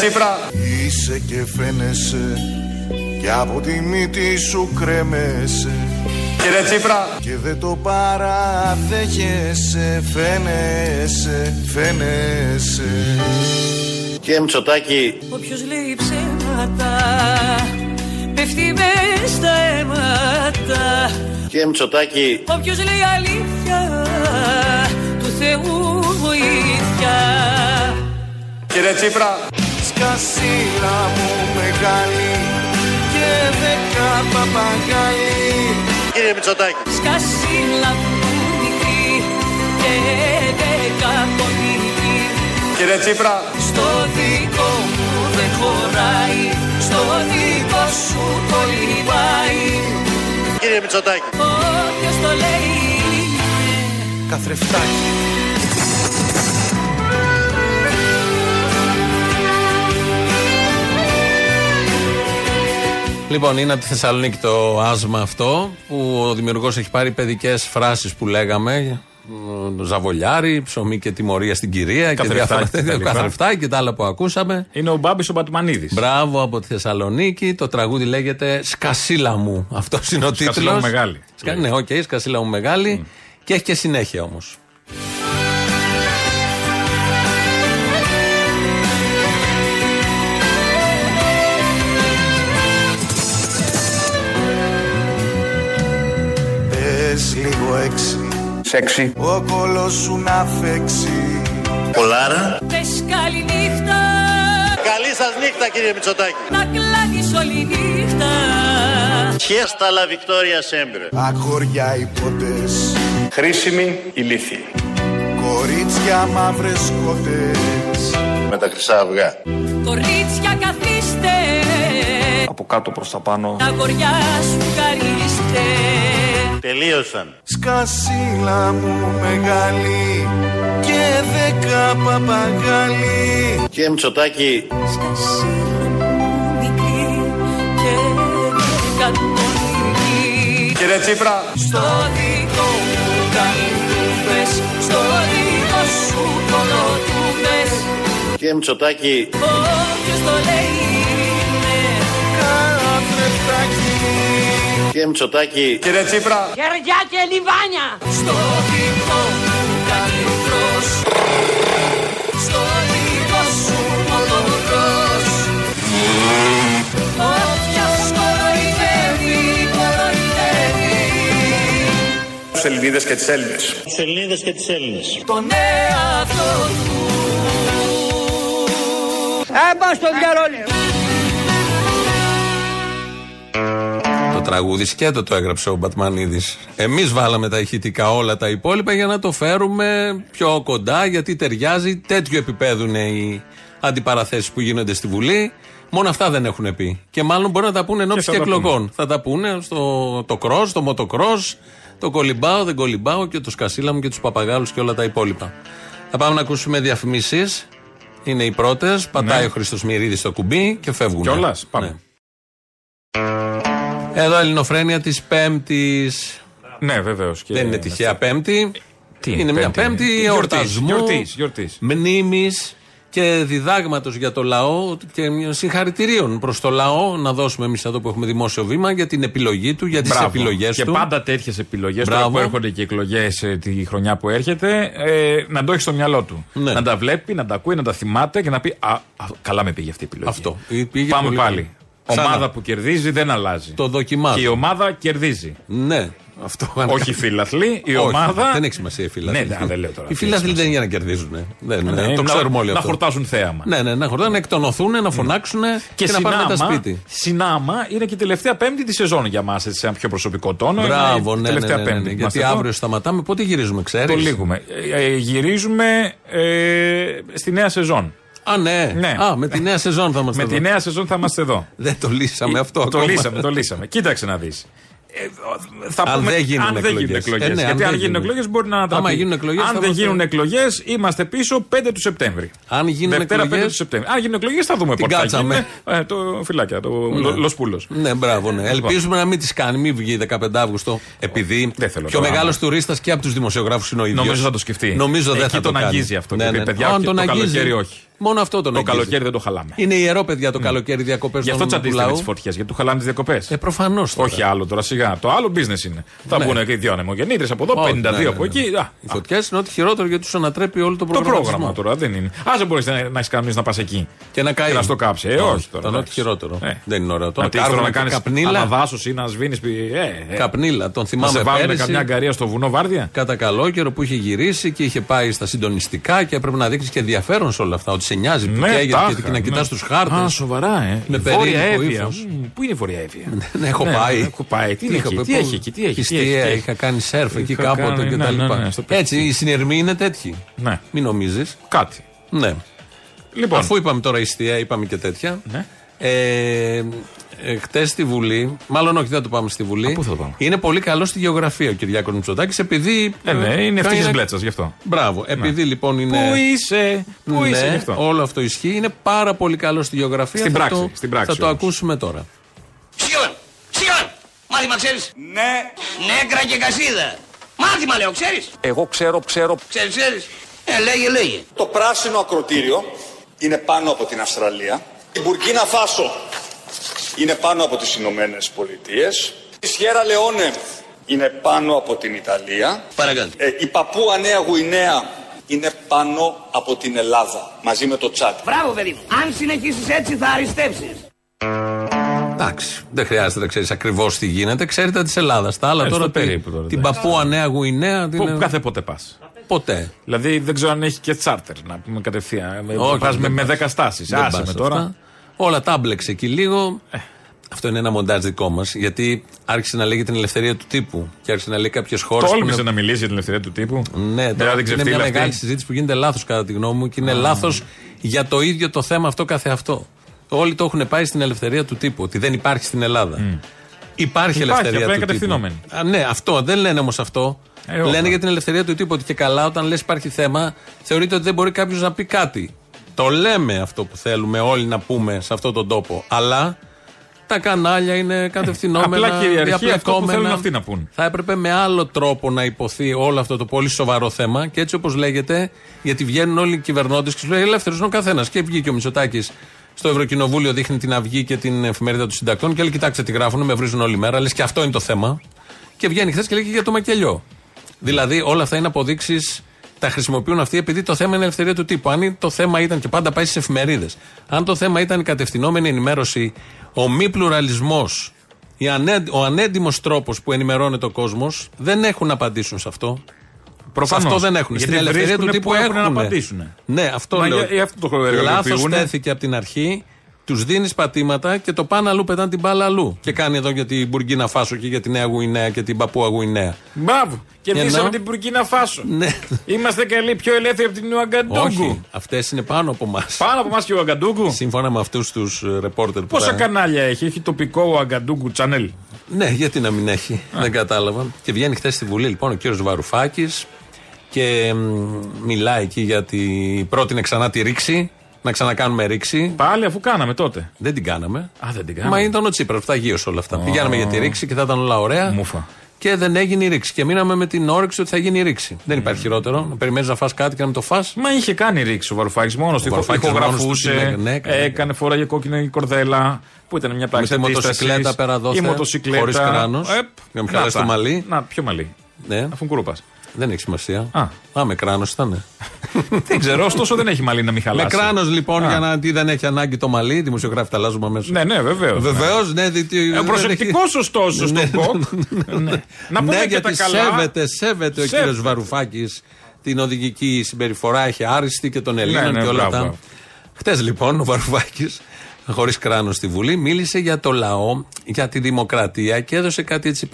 Τσίπρα. Είσαι και φαίνεσαι και από τη μύτη σου κρέμεσαι. Κύριε Τσίπρα. και δεν το παραδέχεσαι. Φαίνεσαι, φαίνεσαι. Κύριε Μητσοτάκη, Όποιος λέει ψέματα πέφτει μες στα αίματα. Κύριε Μητσοτάκη, Όποιος λέει αλήθεια του Θεού βοήθεια. Κύριε Τσίπρα. Σκασίλα μου μεγάλη και δέκα παπαγάλη κύριε Μητσοτάκη, Σκασίλα μου μικρή και δέκα πονηρή Κύριε Τσίπρα. Στο δικό μου δεν χωράει Στο δικό σου κολυμπάει. Κύριε Μητσοτάκη, Όποιος το λέει Καθρεφτάκι Λοιπόν, είναι από τη Θεσσαλονίκη το άσμα αυτό που ο δημιουργός έχει πάρει παιδικές φράσεις που λέγαμε. μ, Ζαβολιάρη, ψωμί και τιμωρία στην κυρία και Καθρεφτάκι διάφορα και τα τέτοια. λοιπά. Καθρεφτάκι και τα άλλα που ακούσαμε. Είναι ο Μπάμπης ο Μπατμανίδη. Μπράβο από τη Θεσσαλονίκη. Το τραγούδι λέγεται Σκασίλα μου. Αυτός είναι ο τίτλο. Σκασίλα μου μεγάλη. Ναι, οκ, Σκασίλα μου μεγάλη. Και έχει και συνέχεια όμως. Σεξι. Ο κώλος σου να φέξει Πολάρα. Πες καληνύχτα Καλή σας νύχτα κύριε Μητσοτάκη. Να κλάνεις όλη νύχτα Χέστα la Victoria sempre. Αγόρια υπότες Χρήσιμη ηλίθιη. Κορίτσια μαύρες κότες Με τα χρυσά αυγά. Κορίτσια καθίστε Από κάτω προς τα πάνω. Τα κοριά σου χαρίστε Τελείωσαν. Σκασίλα μου μεγάλη και δέκα παπαγάλοι Κύριε Μητσοτάκη, Κύριε Τσίπρα, Στο δικό μου καλύπτουμες Στο δικό σου κολό του μες κύριε Μητσοτάκη, Όποιος το λέει κύριε Μητσοτάκη, κύριε Τσίπρα, Χεριά και λιβάνια. Στο δικό μου καλύπτος Στο δικό σου μοτοκρός Όποιος κοροϊδεύει, κοροϊδεύει. Τους Ελληνίδες και τις Έλληνες. τους Ελληνίδες και τις Έλληνες. Τον εαυτό του. Έμπα στο διαρρόλι. Το τραγούδι σκέτο το έγραψε ο Μπατμανίδης. Εμείς βάλαμε τα ηχητικά όλα τα υπόλοιπα για να το φέρουμε πιο κοντά, γιατί ταιριάζει. Τέτοιο επίπεδο είναι οι αντιπαραθέσεις που γίνονται στη Βουλή. Μόνο αυτά δεν έχουν πει. Και μάλλον μπορεί να τα πούνε ενώπιση Και και θα τα εκλογών. Θα τα πούνε στο το κρός, το μοτοκρός, το κολυμπάω, δεν κολυμπάω και το σκασίλα μου και τους παπαγάλους και όλα τα υπόλοιπα. Θα πάμε να ακούσουμε διαφημίσεις. Είναι οι πρώτες. Πατάει ο Χρήστος Μυρίδης στο κουμπί και φεύγουν. Κιόλας, πάμε. Εδώ Ελληνοφρένεια της Πέμπτης. Ναι, βεβαίως. Δεν είναι τυχαία Πέμπτη. Τι είναι μια Πέμπτη Γιορτής, εορτασμού, γιορτής, γιορτής. μνήμης και διδάγματος για το λαό και συγχαρητηρίων προς το λαό να δώσουμε εμείς εδώ που έχουμε δημόσιο βήμα για την επιλογή του, για τις Μπράβο. επιλογές Και του. πάντα τέτοιες επιλογές Μπράβο. που έρχονται και εκλογές τη χρονιά που έρχεται, ε, να το έχει στο μυαλό του. Ναι. Να τα βλέπει, να τα ακούει, να τα θυμάται και να πει Α, α, καλά με πήγε αυτή η επιλογή. Αυτό. Πήγε Πάμε πολύ πάλι. Καλά. Ξανά. Ομάδα που κερδίζει δεν αλλάζει. Το δοκιμάζω. Και η ομάδα κερδίζει. Ναι. Αυτό Όχι οι φίλαθλοι, η Όχι, ομάδα. Δεν έχει σημασία οι φίλαθλοι. Ναι, ναι, δεν λέω τώρα. Οι φίλαθλοι δεν είναι για να κερδίζουν. Δεν, Ναι, ναι, το να- ξέρουμε όλοι να αυτό. χορτάζουν θέαμα. Ναι, ναι, να χορτάζουν, να εκτονωθούν, να φωνάξουν και, να πάνε μετά σπίτι. συνάμα είναι και η τελευταία πέμπτη τη σεζόν για μας, σε ένα πιο προσωπικό τόνο. Μπράβο, είναι η ναι, ναι, τελευταία ναι, ναι, πέμπτη. ναι, που Γιατί είμαστε εδώ. αύριο σταματάμε. Πότε γυρίζουμε, ξέρεις; Το λύγουμε. Ε, ε, γυρίζουμε ε, στη νέα σεζόν. Α, ναι. Ναι. Α, με τη νέα σεζόν θα είμαστε Με εδώ. τη νέα σεζόν θα είμαστε εδώ. Δεν το λύσαμε αυτό το ακόμα. λύσαμε, το λύσαμε. Κοίταξε να δεις. θα Αν δεν γίνουν αν δεν γίνουν εκλογές. εκλογές. Ε, ναι, Γιατί αν αν δεν γίνουν γίνουν. εκλογές μπορεί να τα Άμα πει. γίνουν εκλογές, Αν θα δεν είμαστε- γίνουν εκλογές, είμαστε πίσω 5 του Σεπτέμβρη. Αν γίνουν Δευτέρα 5 εκλογές- του Σεπτέμβρη. Αν γίνουν εκλογές, θα δούμε Την πότε θα κάτσαμε. γίνουν. Ε, το φυλάκια, το Ναι. Λοσπούλο. Ναι, μπράβο, ναι. Ελπίζουμε να μην τις κάνει, μην βγει 15 Αύγουστο. Επειδή Δεν θέλω πιο τώρα, μεγάλος άμα. τουρίστας και από τους δημοσιογράφους είναι ο ίδιος. Νομίζω θα το σκεφτεί. Νομίζω δεν Εκεί θα το τον κάνει. αγγίζει αυτό. Ναι, γιατί, ναι. παιδιά, Αν όχι, τον το αγγίζει, καλοκαίρι όχι. Μόνο αυτό τον Το αγγίζει. καλοκαίρι δεν το χαλάμε. Είναι ιερό, παιδιά, το καλοκαίρι διακοπές Γι' αυτό τσαντίστηκε με τις φωτιές, γιατί του χαλάνε τις διακοπές. Ε, προφανώς. Όχι άλλο τώρα σιγά. Το άλλο business είναι. Θα Ναι. μπουν και οι δύο ανεμογεννήτρε από εδώ, 52 από εκεί. Α, Οι φωτιές είναι ό,τι χειρότερο γιατί τους ανατρέπει όλο το Το πρόγραμμα. πρόγραμμα τώρα δεν είναι. Α, δεν μπορείς να, να έχεις κανείς να πας εκεί. Και να καεί. Και να στο κάψει. Ε, όχι τώρα. Ήταν ό,τι εντάξει. χειρότερο. Ε. Δεν είναι ωραίο. Να Τώρα τύχει τώρα κάρβουνα να και κάνεις καπνίλα. αναδάσωση ή να σβήνεις. Ε, ε. Καπνίλα, τον Να θυμάμαι σε βάλουν πέρυσι. καμιά αγκαρία στο βουνό βάρδια; Κατά καλό καιρό που είχε γυρίσει και είχε πάει στα συντονιστικά και έπρεπε να δείξει και ενδιαφέρον σε όλα αυτά. Ότι σε νοιάζει που Ναι, καίγεται τάχα, και, και να ναι. κοιτάς τους χάρτες. Α, σοβαρά, ε. Με Βόρεια περίεργο Εύβοια. ύφος. Μμ, Πού είναι η Βόρεια Εύβοια; Ναι, έχω Ναι, πάει. έχω πάει. Τι είναι Είχα εκεί, πάει, τι πού- έχει εκεί, τι έχει. τι Χιστία, έχει, τι έχει. είχα κάνει σερφ εκεί Είχα κάποτε κάνει, και ναι, τα ναι, λοιπά. ναι, στο Έτσι, οι συνειρμοί είναι τέτοιοι. Ναι. Μην νομίζεις. Κάτι. Ναι. Λοιπόν. Αφού είπαμε τώρα ιστία, είπαμε και τέτοια. Ναι. Ε, ε, Χτες στη Βουλή, μάλλον όχι, δεν το πάμε στη Βουλή. πού θα το πάμε; Είναι πολύ καλό στη γεωγραφία ο Κυριάκος Μητσοτάκης, επειδή. Ε, ναι, είναι κάνει ευτυχής ένα- μπλέτσας γι' αυτό. Μπράβο. Επειδή λοιπόν είναι. Πού είσαι, πού είσαι γι' Ναι, αυτό. όλο αυτό ισχύει. Είναι πάρα πολύ καλό στη γεωγραφία. Στην Θα πράξη, το- στην πράξη Θα το όμως. ακούσουμε τώρα. Σιγόν, σιγόν. Μάθημα ξέρεις; Ναι. Νέκρα και κασίδα. Μάθημα λέω, ξέρεις; Εγώ ξέρω, ξέρω. Ξέρεις, ξέρεις; Ε, λέγε, λέγε. Το πράσινο ακροτήριο είναι πάνω από την Αυστραλία. Η Μπουρκίνα Φάσο είναι πάνω από τις Ηνωμένες Πολιτείες. Η Σιέρα Λεόνε είναι πάνω από την Ιταλία. Παρακάτω. Ε, η Παππούα Νέα Γουινέα είναι πάνω από την Ελλάδα μαζί με το Τσάτ. Μπράβο, παιδί μου. Αν συνεχίσεις έτσι θα αριστεύσεις. Εντάξει. Δεν χρειάζεται να ξέρεις ακριβώς τι γίνεται. Ξέρετε της Ελλάδας. Τα άλλα Ε, τώρα. στο τι- περίπου τώρα, την εντάξει. Παππούα Νέα Γουινέα. την- Πού- Κάθε πότε πας. Ποτέ. Δηλαδή δεν ξέρω αν έχει και τσάρτερ να πούμε κατευθείαν. Όχι, Πας με, δεν με πας. 10 στάσεις. Δεν Άσε πας με αυτά. Τώρα. Όλα τα μπλέξε εκεί λίγο. Ε. Αυτό είναι ένα μοντάζ δικό μας. Γιατί άρχισε να λέγει την ελευθερία του τύπου. Και άρχισε να λέει κάποιες χώρες. Τόλμησε να μιλήσει για την ελευθερία του τύπου. Ναι, Μετά τώρα την είναι ξεφτύλα μια αυτή. μεγάλη συζήτηση που γίνεται λάθος κατά τη γνώμη μου και είναι λάθος για το ίδιο το θέμα αυτό καθεαυτό. Όλοι το έχουν πάει στην ελευθερία του τύπου, ότι δεν υπάρχει στην Ελλάδα. Υπάρχει, Υπάρχει, ελευθερία απλά του είναι κατευθυνόμενη. τύπου. Α, ναι, αυτό. Δεν λένε όμως αυτό. Ε, όχι. λένε για την ελευθερία του τύπου. Ότι και καλά, όταν λες υπάρχει θέμα, θεωρείται ότι δεν μπορεί κάποιος να πει κάτι. Το λέμε αυτό που θέλουμε όλοι να πούμε σε αυτόν τον τόπο. Αλλά τα κανάλια είναι κατευθυνόμενα. Απλά κυριαρχεί αυτό που διαπλεκόμενα. θέλουν αυτοί να πούν. Θα έπρεπε με άλλο τρόπο να υποθεί όλο αυτό το πολύ σοβαρό θέμα και έτσι όπως λέγεται, γιατί βγαίνουν όλοι οι κυβερνώντες και σου λέει ελεύθερος είναι ο καθένας. Και βγήκε ο Μητσοτάκης στο Ευρωκοινοβούλιο, δείχνει την Αυγή και την εφημερίδα των συντακτών και λέει: Κοιτάξτε τι γράφουν, με βρίζουν όλη μέρα. Λες και αυτό είναι το θέμα. Και βγαίνει χθες και λέει και για το μακελιό. Δηλαδή όλα αυτά είναι αποδείξεις. Τα χρησιμοποιούν αυτοί επειδή το θέμα είναι η ελευθερία του τύπου. Αν το θέμα ήταν και πάντα πάει στις εφημερίδες. Αν το θέμα ήταν η κατευθυνόμενη ενημέρωση, ο μη πλουραλισμός, ο ανέντιμος τρόπος που ενημερώνεται ο κόσμος, δεν έχουν να απαντήσουν σε αυτό. Προφανώς. Σε αυτό δεν έχουν. Γιατί Στην ελευθερία του βρίσκουνε τύπου που έχουν έχουν. να απαντήσουν. Ναι, αυτό Μα λέω. για- για αυτό το εργαλειοποιούνε. Λάθος τέθηκε από την αρχή. Τους δίνεις πατήματα και το πάνε αλλού, πετάνε την μπάλα αλλού. Και κάνει εδώ για την Μπουργκίνα Φάσο και για τη Νέα Γουινέα και την Παππούα Γουινέα. Μπράβο. Κερδίσαμε Ενώ- την Μπουρκίνα Φάσο. Ναι. Είμαστε καλοί πιο ελεύθεροι από την Ουαγκαντούγκου. Όχι, αυτές είναι πάνω από εμά. Πάνω από εμά και ο Ουαγκαντούγκου. Σύμφωνα με αυτούς τους ρεπόρτερ που. Πόσα τα- κανάλια έχει, έχει τοπικό Ουαγκαντούγκου channel; Ναι, γιατί να μην έχει. Δεν κατάλαβα. Και βγαίνει χθες στη Βουλή λοιπόν ο κύριος Βαρουφάκης και μ, μιλάει εκεί γιατί πρότεινε ξανά τη ρήξη. Να ξανακάνουμε ρήξη. Πάλι αφού κάναμε τότε. Δεν την κάναμε. Α, δεν την κάναμε. Μα ήταν ο Τσίπρας που τα γύρωσε όλα αυτά. Πηγαίναμε για τη ρήξη και θα ήταν όλα ωραία. Μούφα. Και δεν έγινε η ρήξη. Και μείναμε με την όρεξη ότι θα γίνει η ρήξη. Δεν υπάρχει χειρότερο. Να περιμένεις να φας κάτι και να μην το φας. Μα είχε κάνει ρήξη ο Βαρουφάκης μόνος του. Βαρουφάκης μόνος του Ηχογραφούσε, την έκανε, ναι, έκανε. έκανε, φοράγε κόκκινη κορδέλα. Που ήταν μια Με πράξη της μοτοσυκλέτα πέρα δόθε, Η μοτοσυκλέτα. χωρίς κράνος, Επ, για να μην να χαλάσει τα. το μαλλί. Να, πιο μαλλί. Ναι. Αφού κουρούπα. Δεν έχει σημασία. Α. Α, με κράνος ήταν. δεν ξέρω, ωστόσο δεν έχει μαλλί να μην Με χαλάσει. κράνος λοιπόν Α. για να τι δεν έχει ανάγκη το μαλλί, οι δημοσιογράφοι τα αλλάζουμε αμέσως. Ναι, ναι, βεβαίως. Βεβαίως, ναι. δι- τι- Ε, δεν προσεκτικός έχει- ωστόσο Ναι, στον κοκ. Ναι. Να πούμε ναι, και γιατί τα καλά. σέβεται, σέβεται ο Σέβεται. κύριος Βαρουφάκης την οδηγική συμπεριφορά, έχει άριστη και των Ελλήνων ναι, και όλα μπράβο, αυτά. μπράβο. Χτες λοιπόν ο Βαρουφάκης, χωρίς κράνος στη Βουλή, μίλησε για το λαό, για τη δημοκρατία και έδωσε κάτι έτσι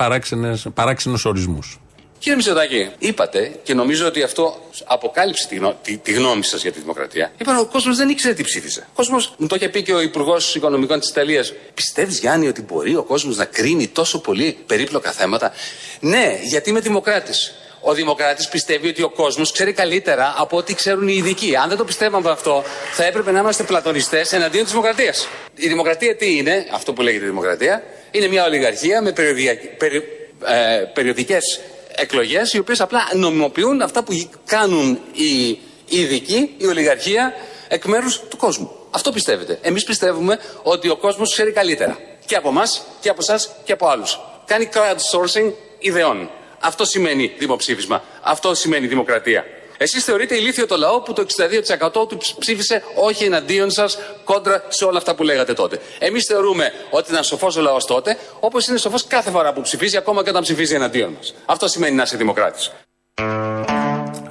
παράξενους ορισμούς. Κύριε Μητσοτάκη, είπατε και νομίζω ότι αυτό αποκάλυψε τη, γνω- τη, τη γνώμη σας για τη δημοκρατία. Είπατε ο κόσμος δεν ήξερε τι ψήφισε. Ο κόσμος, μου το είχε πει και ο Υπουργός Οικονομικών της Ιταλίας. Πιστεύεις, Γιάννη, ότι μπορεί ο κόσμος να κρίνει τόσο πολύ περίπλοκα θέματα; Ναι, γιατί είμαι δημοκράτης. Ο δημοκράτης πιστεύει ότι ο κόσμος ξέρει καλύτερα από ό,τι ξέρουν οι ειδικοί. Αν δεν το πιστεύαμε αυτό, θα έπρεπε να είμαστε πλατωνιστές εναντίον της δημοκρατίας. Η δημοκρατία τι είναι, αυτό που λέγεται δημοκρατία, είναι μια ολιγαρχία με περιοδια- περι- ε, περιοδικές εκλογές οι οποίες απλά νομιμοποιούν αυτά που γι- κάνουν οι ειδικοί, η ολιγαρχία εκ μέρους του κόσμου. Αυτό πιστεύετε. Εμείς πιστεύουμε ότι ο κόσμος ξέρει καλύτερα. Και από εμάς και από εσάς και από άλλους. Κάνει crowdsourcing ιδεών. Αυτό σημαίνει δημοψήφισμα. Αυτό σημαίνει δημοκρατία. Εσείς θεωρείτε ηλίθιο το λαό που το 62% του ψ- ψήφισε όχι εναντίον σας κόντρα σε όλα αυτά που λέγατε τότε. Εμείς θεωρούμε ότι ήταν σοφός ο λαός τότε, όπως είναι σοφός κάθε φορά που ψηφίζει, ακόμα και όταν ψηφίζει εναντίον μας. Αυτό σημαίνει να είσαι δημοκράτης.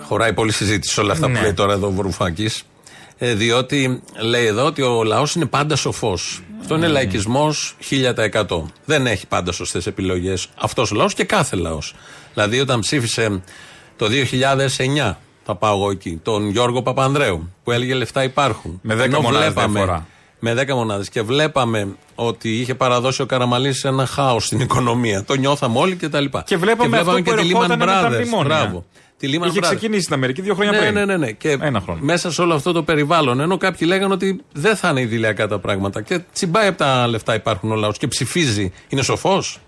Χωράει πολλή συζήτηση σε όλα αυτά Ναι. που λέει τώρα εδώ ο Βαρουφάκη. Ε, διότι λέει εδώ ότι ο λαός είναι πάντα σοφός. Αυτό είναι λαϊκισμός 1000%. Δεν έχει πάντα σωστές επιλογές αυτός ο λαός και κάθε λαός. Δηλαδή, όταν ψήφισε το 2009, θα πάω εγώ εκεί, τον Γιώργο Παπανδρέου, που έλεγε λεφτά υπάρχουν. Με 10 Ενώ μονάδες βλέπαμε- διαφορά. Με 10 μονάδες. Και βλέπαμε ότι είχε παραδώσει ο Καραμαλής ένα χάος στην οικονομία. Το νιώθαμε όλοι κτλ. Και, Και βλέπαμε αυτό που και τη Lehman ερχόταν με τα Brothers. μνημόνια. Μπράβο. Τη Lehman Είχε Brothers. ξεκινήσει στην Αμερική δύο χρόνια ναι, πριν. Ναι, ναι, ναι. Και Ένα χρόνο. μέσα σε όλο αυτό το περιβάλλον, ενώ κάποιοι λέγανε ότι δεν θα είναι ιδηλιακά τα πράγματα και τσιμπάει από τα λεφτά υπάρχουν ο λαό και ψηφίζει. Είναι σοφός.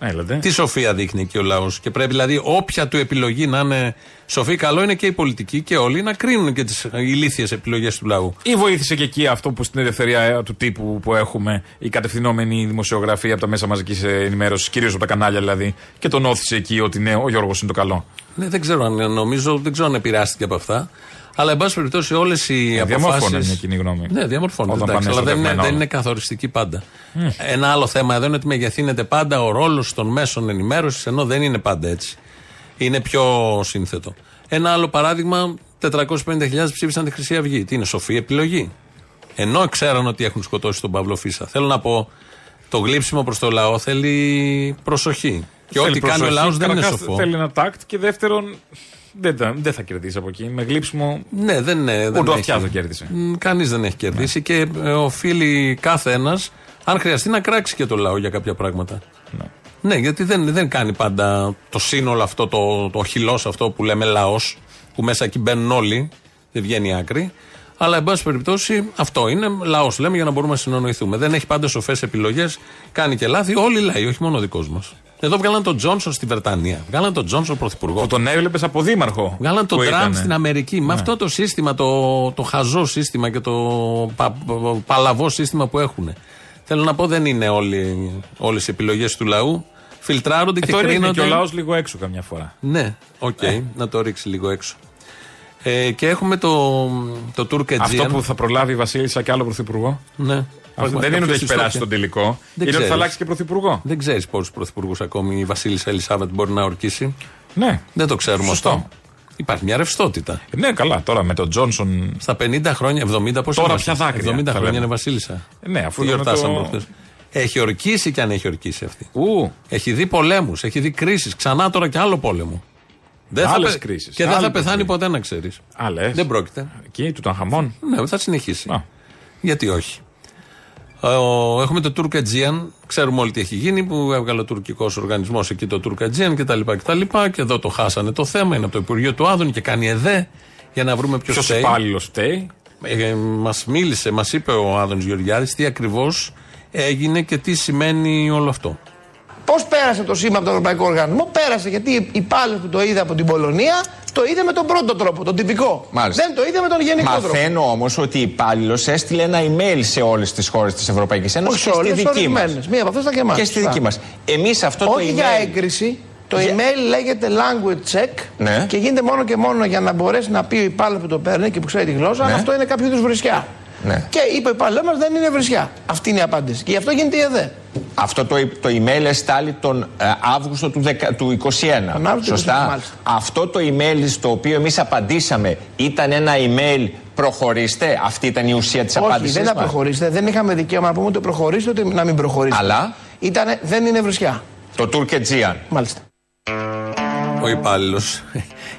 Έλατε. Τι σοφία δείχνει εκεί ο λαός. Και πρέπει δηλαδή όποια του επιλογή να είναι σοφή, καλό είναι και οι πολιτικοί και όλοι να κρίνουν και τις ηλίθιες επιλογές του λαού. Ή βοήθησε και εκεί αυτό που στην ελευθερία ε, του τύπου που έχουμε, η κατευθυνόμενη δημοσιογραφία από τα μέσα μαζικής ενημέρωσης, κυρίως από τα κανάλια δηλαδή, και τον όθησε εκεί ότι ναι, ο Γιώργος είναι το καλό. Ναι, δεν ξέρω αν νομίζω, δεν ξέρω αν επηρεάστηκε από αυτά. Αλλά, εν πάση περιπτώσει, όλες οι Ε, αποφάσει. διαμόρφωνε μια κοινή γνώμη. Ναι, διαμορφώνεται. Όταν εντάξει, πάνε αλλά δεν είναι, εσωτερισμένα δεν όλα. είναι καθοριστική πάντα. Ένα άλλο θέμα εδώ είναι ότι μεγεθύνεται πάντα ο ρόλος των μέσων ενημέρωσης, ενώ δεν είναι πάντα έτσι. Είναι πιο σύνθετο. Ένα άλλο παράδειγμα, 450.000 ψήφισαν τη Χρυσή Αυγή. Τι είναι, σοφή επιλογή; Ενώ ξέραν ότι έχουν σκοτώσει τον Παύλο Φίσα. Θέλω να πω, το γλύψιμο προς το λαό θέλει προσοχή. Και Θέλει ό,τι κάνει ο προσοχή, λαός δεν είναι καταρχάς σοφό. Θέλει ένα τάκτ και δεύτερον, δεν, τα- δεν θα κερδίσει από εκεί. Με γλύψιμο. Ναι, δεν είναι. Ούτε ο αυτιά δεν κέρδισε. Κανείς δεν έχει κερδίσει και ε, οφείλει κάθε ένας Αν χρειαστεί να κράξει και το λαό για κάποια πράγματα. Ναι, γιατί δεν, δεν κάνει πάντα το σύνολο αυτό, το, το χυλός αυτό που λέμε λαός, που μέσα εκεί μπαίνουν όλοι, δεν βγαίνει άκρη. Αλλά, εν πάση περιπτώσει, αυτό είναι. Λαός λέμε για να μπορούμε να συνονοηθούμε. Δεν έχει πάντα σοφές επιλογές. Κάνει και λάθη. Όλοι λέει, όχι μόνο ο δικός μας. Εδώ βγάλαν τον Τζόνσον στη Βρετανία. Βγάλαν τον Τζόνσον πρωθυπουργό. Που τον έβλεπες από δήμαρχο. Βγάλαν τον που Τραμπ ήτανε. στην Αμερική. Με Ναι. αυτό το σύστημα, το, το χαζό σύστημα και το πα, πα- παλαβό σύστημα που έχουν. Θέλω να πω, δεν είναι όλες οι επιλογές του λαού. Φιλτράρονται Ε, και το ρίχνει κρίνονται. και ο λαός λίγο έξω καμιά φορά. Ναι, οκ, να το ρίξει λίγο έξω. Ε, και έχουμε το, το Turkaegean. Αυτό που θα προλάβει η Βασίλισσα και άλλο πρωθυπουργό. Ναι. Αυτό δεν είναι ότι έχει περάσει στον τελικό. Δεν είναι ότι ξέρεις. θα αλλάξει και πρωθυπουργό. Δεν ξέρεις πόσους πρωθυπουργούς ακόμη η Βασίλισσα Ελισάβετ μπορεί να ορκίσει. Ναι. Δεν το ξέρουμε Σωστό. αυτό. Υπάρχει μια ρευστότητα. Ναι, καλά, τώρα με τον Τζόνσον. Στα 50 χρόνια, 70 πώ Τώρα πια δάκρυα, 70 θα χρόνια λέμε. είναι Βασίλισσα; Ναι, αφού Τι είδαμε γιορτάσαμε το- προχθές. Έχει ορκίσει και αν έχει ορκίσει αυτή. Ου. Έχει δει πολέμους, έχει δει κρίσεις. Ξανά τώρα και άλλο πόλεμο. Δεν θα Άλλες πε- κρίσεις, Και δεν άλλη θα πεθάνει εποχή. ποτέ να ξέρεις. Άλλες. Δεν πρόκειται. Εκεί, του Τανχαμών. Ναι, θα συνεχίσει. Γιατί όχι; Ε, ο- έχουμε το Turk Aegean, ξέρουμε όλοι τι έχει γίνει, που έβγαλε ο τουρκικός οργανισμός εκεί το Turk Aegean κτλ. κτλ. Και εδώ το χάσανε το θέμα, είναι από το Υπουργείο του Άδων και κάνει ΕΔΕ για να βρούμε ποιος Ποιος φταίει. υπάλληλος φταίει. Ε, μας μίλησε, μας είπε ο Άδωνης Γεωργιάδης τι ακριβώς έγινε και τι σημαίνει όλο αυτό. Πώς πέρασε το σήμα από τον Ευρωπαϊκό Οργανισμό, πέρασε γιατί η υπάλληλο που το είδε από την Πολωνία το είδε με τον πρώτο τρόπο, τον τυπικό. Μάλιστα. Δεν το είδε με τον γενικό τρόπο. Μαθαίνω όμως ότι η υπάλληλος έστειλε ένα email σε όλες τις χώρες της Ευρωπαϊκής Ένωσης Όχι και σε στη όλες, δική μας. ορισμένες. Μία από αυτές ήταν και εμάς. Και στη Σωστά. δική μας. Εμείς αυτό το Όχι email. για έγκριση. Το email λέγεται language check Ναι. και γίνεται μόνο και μόνο για να μπορέσει να πει ο υπάλληλος που το παίρνει και που ξέρει τη γλώσσα αν Ναι. αυτό είναι κάποιο είδους βρισιά. Ναι. Και είπε ο υπάλληλο μα δεν είναι βρισιά. Αυτή είναι η απάντηση. Και γι' αυτό γίνεται η ΕΔΕ. Αυτό το, το email εστάλει τον ε, Αύγουστο του, 10 του 21. Τον Αύγουστο του 21, Σωστά. μάλιστα. Αυτό το email στο οποίο εμείς απαντήσαμε ήταν ένα email προχωρήστε. Αυτή ήταν η ουσία της Όχι, απάντησής δεν θα προχωρήσετε. Δεν είχαμε δικαίωμα να πούμε ούτε προχωρήσετε ούτε να μην προχωρήσετε. Αλλά; Ήτανε, δεν είναι βρισιά. το Τουρκετζίαν. Μάλιστα. Ο υπάλληλος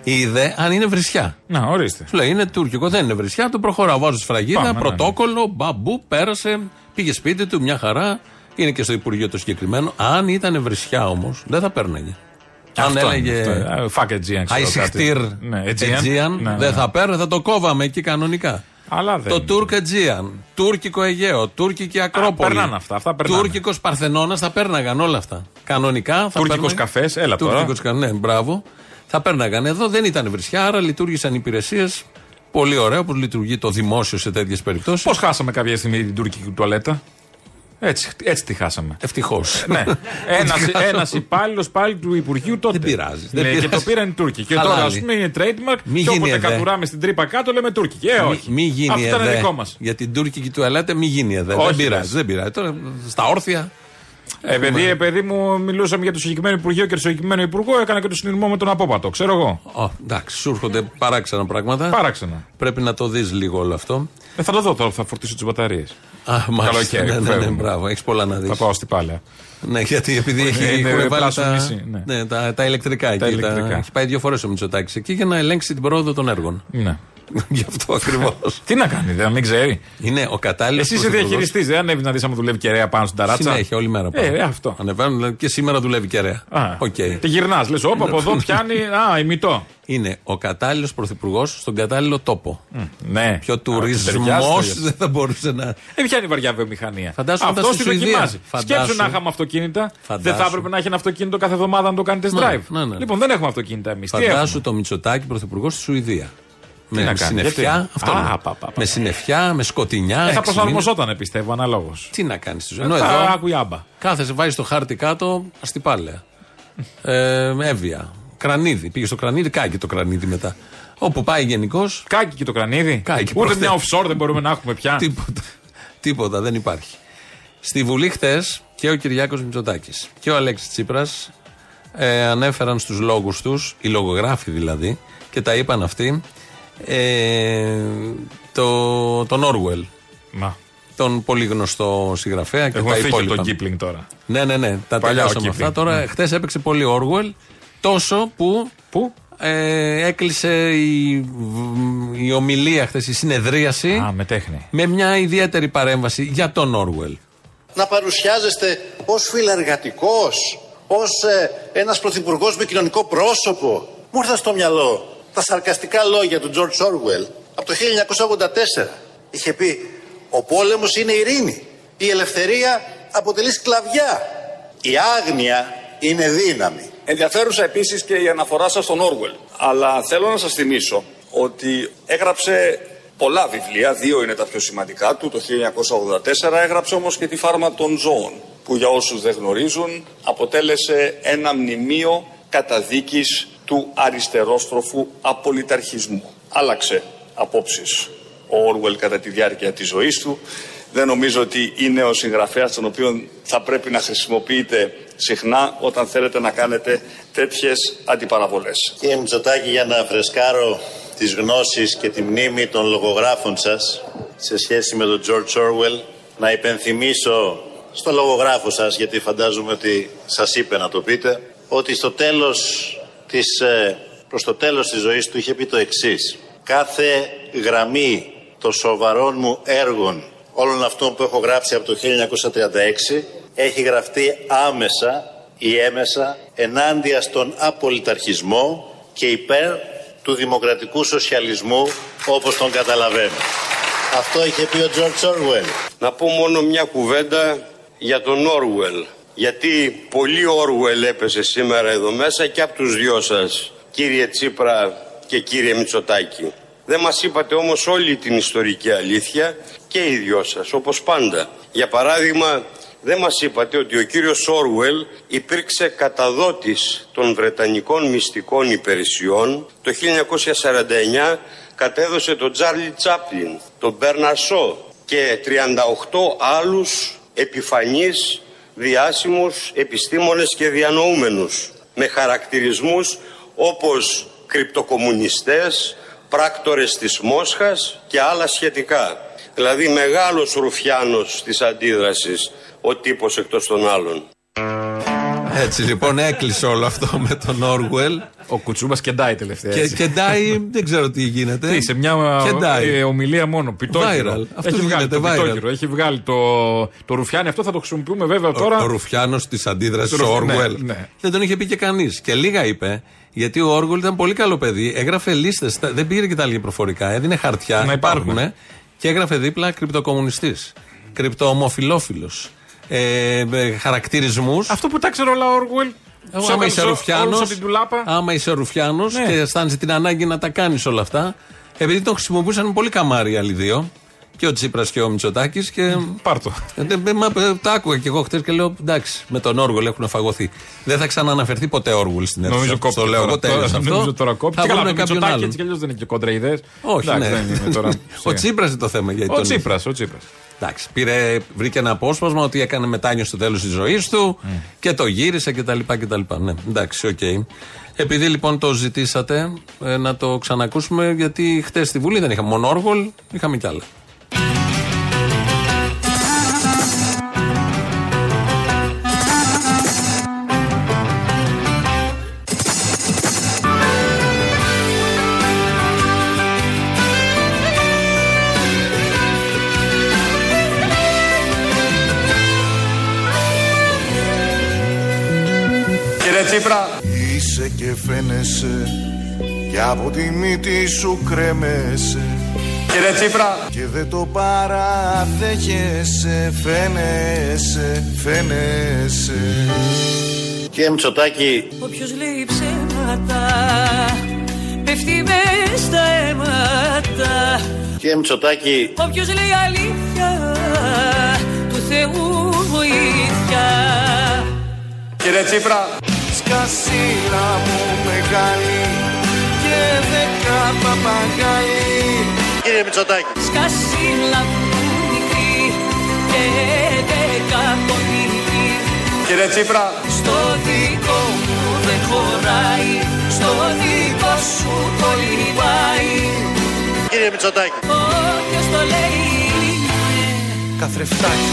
είδε αν είναι βρισιά. Να, ορίστε. Σου λέει είναι τουρκικό, δεν είναι βρισιά. Το προχωράω, βάζω σφραγίδα, Πάμε, ναι, πρωτόκολλο, μπαμπού, πέρασε, πήγε σπίτι του, μια χαρά. Είναι και στο Υπουργείο το συγκεκριμένο. Αν ήταν βρισιά όμως, δεν θα πέρναγε. Αν Αυτό έλεγε. είναι, αυτό. Ε, Fuck Aegean, ξέρω Αϊσιχτήρ κάτι. Ναι, Aegean. Aegean, Ναι, ναι, δεν ναι. θα παίρνε, θα το κόβαμε εκεί κανονικά. Αλλά δεν. Το Τούρκ Aegean, τουρκικό Αιγαίο, τουρκική Ακρόπολη. περνάνε αυτά, αυτά περνάνε. Τούρκικος Παρθενώνας θα πέρναγαν όλα αυτά. Κανονικά θα Τούρκικος πέρναγαν- καφές, έλα τώρα. Τούρκικος κα- ναι, μπράβο. Θα πέρναγαν εδώ, δεν ήταν βρισιά, άρα λειτουργήσαν υπηρεσίες. Πολύ ωραίο όπως λειτουργεί το δημόσιο σε τέτοιες περιπτώσεις. Πώς χάσαμε κάποια στιγμή την τουρκική τουαλέτα; Έτσι, έτσι τη χάσαμε. Ευτυχώς. ναι. Ένας, ένας υπάλληλος πάλι του Υπουργείου τότε. Δεν πειράζει. δεν Ναι, πειράζει. και το πήραν οι Τούρκοι. Και Χαλάλι. τώρα ας πούμε είναι trademark. Μη και γίνει όποτε εδέ. κατουράμε στην τρύπα κάτω λέμε Τούρκικη. Ε, όχι. Μη, μη γίνει Αυτό ήταν εδέ. δικό μας. Για την τουρκική τουαλέτα μη γίνει εδέ. Όχι, δεν πειράζει. λες. Δεν πειράζει. Τώρα στα όρθια. Ε, παιδί, ε, παιδί μου, μιλούσαμε για το συγκεκριμένο Υπουργείο και το συγκεκριμένο Υπουργό. Έκανα και το συνειρμό με τον Απόπατο. Ξέρω εγώ. Ω, εντάξει, σου έρχονται παράξενα πράγματα. Παράξενα. Πρέπει να το δεις λίγο όλο αυτό. Ε, θα το δω τώρα, θα φορτίσω τις μπαταρίες. Α, μάλιστα. Καλοκαίρι, Ναι, ναι, ναι, φεύγουμε. μπράβο. Έχεις πολλά να δεις. Θα πάω στην Αστυπάλαια. Ναι, γιατί επειδή έχει Είναι έχουν βάλει πλάσο τα, νησί, ναι. ναι, τα, τα ηλεκτρικά εκεί. ηλεκτρικά. έχει πάει δύο φορές ο Μητσοτάκης εκεί για να ελέγξει την πρόοδο των έργων. Ναι. Γι' αυτό ακριβώς. Τι να κάνει, δεν μην ξέρει. Είναι ο κατάλληλος. Εσύ είσαι διαχειριστής, δεν ανέβει να δεις άμα δουλεύει κεραία πάνω στην ταράτσα; Συνέχεια, όλη μέρα. Ε, πάω. ε, αυτό. Ανεβαίνουν δηλαδή, και σήμερα δουλεύει κεραία. Α, Οκ. Τη γυρνάς, λες, όπα από εδώ πιάνει. Α, ημιτό. Είναι ο κατάλληλος πρωθυπουργός στον κατάλληλο τόπο. Ναι. Πιο τουρισμός ταιριάζει. δεν θα μπορούσε να. Ε, ποια είναι η βαριά βιομηχανία. Φαντάσου Αυτό όταν τη στη Σουηδία. δοκιμάζει. Φαντάσου. Σκέψου να είχαμε αυτοκίνητα. Φαντάσου. Δεν θα έπρεπε να έχει ένα αυτοκίνητο κάθε εβδομάδα να το κάνει test Ναι, drive. ναι, ναι. Λοιπόν, δεν έχουμε αυτοκίνητα εμείς. Τι έχουμε; Φαντάσου το Μητσοτάκη πρωθυπουργός στη Σουηδία. Να Με κάνει, συννεφιά. γιατί; Αυτό Α, είναι. πα, πα, πα. Με συννεφιά, με σκοτεινιά. Ε, θα έξι προσαρμοζόταν, πιστεύω, αναλόγως. μήνες. Τι να κάνεις στη ζωή. Ενώ Θα εδώ άκουει άμπα. κάθεσαι, βάζει το χάρτη κάτω, αστυπάλαια. Ε, έβεια. Κρανίδι. Πήγε στο κρανίδι, κάκι το κρανίδι μετά. Όπου πάει γενικώ. Κάκι και το κρανίδι. Κάκι, Ούτε προχθές. μια offshore δεν μπορούμε να έχουμε πια. Τίποτα. Τίποτα, δεν υπάρχει. Στη Βουλή χτες και ο Κυριάκος Μητσοτάκης και ο Αλέξης Τσίπρας ε, ανέφεραν στους λόγους τους, οι λογογράφοι δηλαδή, και τα είπαν αυτοί, ε, το, τον Orwell. Μα. Τον πολύ γνωστό συγγραφέα και Έχουμε τα φύγει από υπόλοιπα. τον Κίπλινγκ τώρα. Ναι, ναι, ναι. Τα Παλιά ο τελειώσαμε αυτά. Kipling, Τώρα, ναι. χτε έπαιξε πολύ Orwell, τόσο που. Πού; Ε, έκλεισε η, η ομιλία χθες, η συνεδρίαση. Α, με τέχνη. με μια ιδιαίτερη παρέμβαση για τον Orwell. να παρουσιάζεστε ως φιλεργατικός, ως ε, ένας πρωθυπουργός με κοινωνικό πρόσωπο. Μου ήρθαν στο μυαλό τα σαρκαστικά λόγια του George Orwell από το 1984. Είχε πει «Ο πόλεμος είναι ειρήνη, η ελευθερία αποτελεί σκλαβιά, η άγνοια είναι δύναμη». Ενδιαφέρουσα επίσης και η αναφορά σας στον Όργουελ. Αλλά θέλω να σας θυμίσω ότι έγραψε πολλά βιβλία, δύο είναι τα πιο σημαντικά του. Το 1984 έγραψε όμως και τη φάρμα των ζώων, που για όσους δεν γνωρίζουν αποτέλεσε ένα μνημείο καταδίκης του αριστερόστροφου απολυταρχισμού. Άλλαξε απόψεις ο Όργουελ κατά τη διάρκεια της ζωής του. Δεν νομίζω ότι είναι ο συγγραφέας τον οποίο θα πρέπει να χρησιμοποιείτε συχνά όταν θέλετε να κάνετε τέτοιες αντιπαραβολές. Κύριε Μητσοτάκη, για να φρεσκάρω τις γνώσεις και τη μνήμη των λογογράφων σας σε σχέση με τον George Orwell, να υπενθυμίσω στο λογογράφο σας, γιατί φαντάζομαι ότι σας είπε να το πείτε, ότι στο τέλος της, ε, προς το τέλος της ζωής του είχε πει το εξής. Κάθε γραμμή των σοβαρών μου έργων όλων αυτών που έχω γράψει από το 1936 έχει γραφτεί άμεσα ή έμεσα ενάντια στον απολυταρχισμό και υπέρ του δημοκρατικού σοσιαλισμού όπως τον καταλαβαίνω. Αυτό είχε πει ο George Orwell. Να πω μόνο μια κουβέντα για τον Orwell. Γιατί πολύ Orwell έπεσε σήμερα εδώ μέσα και από τους δυο σας, κύριε Τσίπρα και κύριε Μητσοτάκη. Δεν μας είπατε όμως όλη την ιστορική αλήθεια και οι δυο σας, όπως πάντα. Για παράδειγμα, δεν μας είπατε ότι ο κύριος Όρουελ υπήρξε καταδότης των Βρετανικών μυστικών υπηρεσιών. Το 1949 κατέδωσε τον Τζάρλι Τσάπλιν, τον Μπέρναρ Σό και 38 άλλους επιφανείς διάσημους επιστήμονες και διανοούμενους με χαρακτηρισμούς όπως κρυπτοκομμουνιστές, πράκτορες της Μόσχας και άλλα σχετικά. Δηλαδή μεγάλος ρουφιάνος της αντίδρασης ο τύπος εκτός των άλλων. Έτσι λοιπόν έκλεισε όλο αυτό με τον Όργουελ. Ο Κουτσούμπας κεντάει τελευταία. Και έτσι. κεντάει, δεν ξέρω τι γίνεται. Τι, σε μια Κεντάει. ε, ομιλία μόνο. Πιτόκυρο. Viral. Αυτός Έχει βγάλει γίνεται το viral. πιτόκυρο. Έχει βγάλει το, το ρουφιάνι. Αυτό θα το χρησιμοποιούμε βέβαια τώρα. Ο, ο Ρουφιάνος της αντίδρασης Το του Ρουφ- ναι, Όργουελ. ναι. Δεν τον είχε πει και κανείς. Και λίγα είπε. Γιατί ο Όργουελ ήταν πολύ καλό παιδί. Έγραφε λίστες. Δεν πήρε και τα λίγα προφορικά. Έδινε χαρτιά. Να υπάρχουν. υπάρχουνε. Και έγραφε δίπλα κρυπτοκομμουνιστής. Κρυπτοομοφιλόφιλο. Ε, Χαρακτηρισμούς. Αυτό που τα ξέρω όλα ο Όργουελ. Άμα είσαι Ρουφιάνος, από την τουλάπα. άμα είσαι Ρουφιάνος Ναι. και αισθάνεσαι την ανάγκη να τα κάνεις όλα αυτά, επειδή τον χρησιμοποιούσαν πολύ καμάρι οι άλλοι δύο, και ο Τσίπρας και ο Μητσοτάκης. Και... Πάρτο. Ε, δεν- μα, ε, τα άκουγα και εγώ χτες και λέω εντάξει, με τον Όργουελ έχουν φαγωθεί. Δεν θα ξανααναφερθεί ποτέ Όργουελ στην αίθουσα. Νομίζω κόπηκε Το λέω τώρα. εγώ τέλος Τώρα- αυτό. Νομίζω τώρα κόπηκε. Θα Και καλά, βρουν το κάποιον Μητσοτάκη άλλον. έτσι κι αλλιώς δεν έχει και κόντρα ιδέες. Όχι, Εντάξει, ναι. δεν είναι τώρα. ο Τσίπρας είναι το θέμα γιατί Ο τον- Τσίπρας, ο Τσίπρας. Εντάξει, πήρε, βρήκε ένα απόσπασμα ότι έκανε μετάνιο στο τέλος της ζωής του και το γύρισε κτλ. κτλ. Ναι, εντάξει, οκ. Επειδή λοιπόν το ζητήσατε ε, να το ξανακούσουμε, γιατί χτες στη Βουλή δεν είχαμε μόνο όργολ, είχαμε κι άλλα. Είσαι και φαίνεσαι. Και από τη μύτη σου κρέμεσαι. Κύριε Τσίπρα. και δεν το παραδέχεσαι. Φαίνεσαι, φαίνεσαι. Κύριε Μητσοτάκη, Όποιος λέει ψέματα πέφτει μες στα αίματα. Κύριε Μητσοτάκη, Όποιος λέει αλήθεια του Θεού βοήθεια. Κύριε Τσίπρα. Σκασίλα μου μεγάλη και δέκα παπαγάλη κύριε Μητσοτάκη, Σκασίλα μου μικρή και δέκα πονηρή Κύριε Τσίπρα. Στο δικό μου δεν χωράει Στο δικό σου κολυμπάει. Κύριε Μητσοτάκη. Όποιος το λέει είναι. Καθρεφτάκι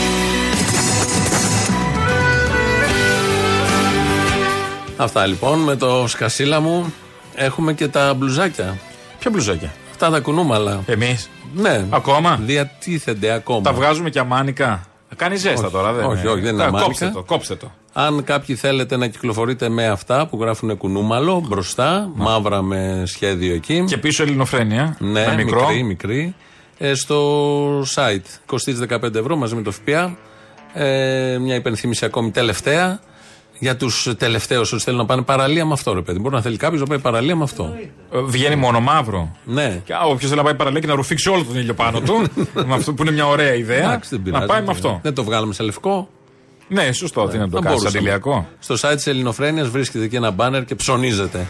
Αυτά λοιπόν με το σκασίλα μου έχουμε και τα μπλουζάκια. Ποια μπλουζάκια; Αυτά τα κουνούμαλα. Εμείς; Ναι. Ακόμα; Διατίθενται ακόμα. Τα βγάζουμε και αμάνικα. Κάνει ζέστα τώρα, δεν όχι, είναι. όχι, δεν είναι Τα- αμάρικα. Κόψτε το, κόψτε το. Αν κάποιοι θέλετε να κυκλοφορείτε με αυτά που γράφουν κουνούμαλο μπροστά, μαύρα με σχέδιο εκεί. Και πίσω ελληνοφρένεια. Ναι, με μικρό. μικρή, μικρή. Ε, στο site κοστίζει 15 ευρώ μαζί με το ΦΠΑ. Ε, μια υπενθύμηση ακόμη τελευταία. Για τους τελευταίους, όσοι θέλουν να πάνε παραλία με αυτό, ρε παιδί. Μπορεί να θέλει κάποιος να πάει παραλία με αυτό. Ε, Βγαίνει μόνο μαύρο. Ναι. Και όποιος θέλει να πάει παραλία και να ρουφήξει όλο τον ήλιο πάνω του, με αυτό που είναι μια ωραία ιδέα, Εντάξει, δεν να πειράζει. πάει με αυτό. Δεν το βγάλαμε σε λευκό. Ναι, σωστό. Τι να το Θα κάνει, μπορούσαμε. αντιλιακό. Στο site της Ελληνοφρένειας βρίσκεται εκεί ένα μπάνερ και ψωνίζετε.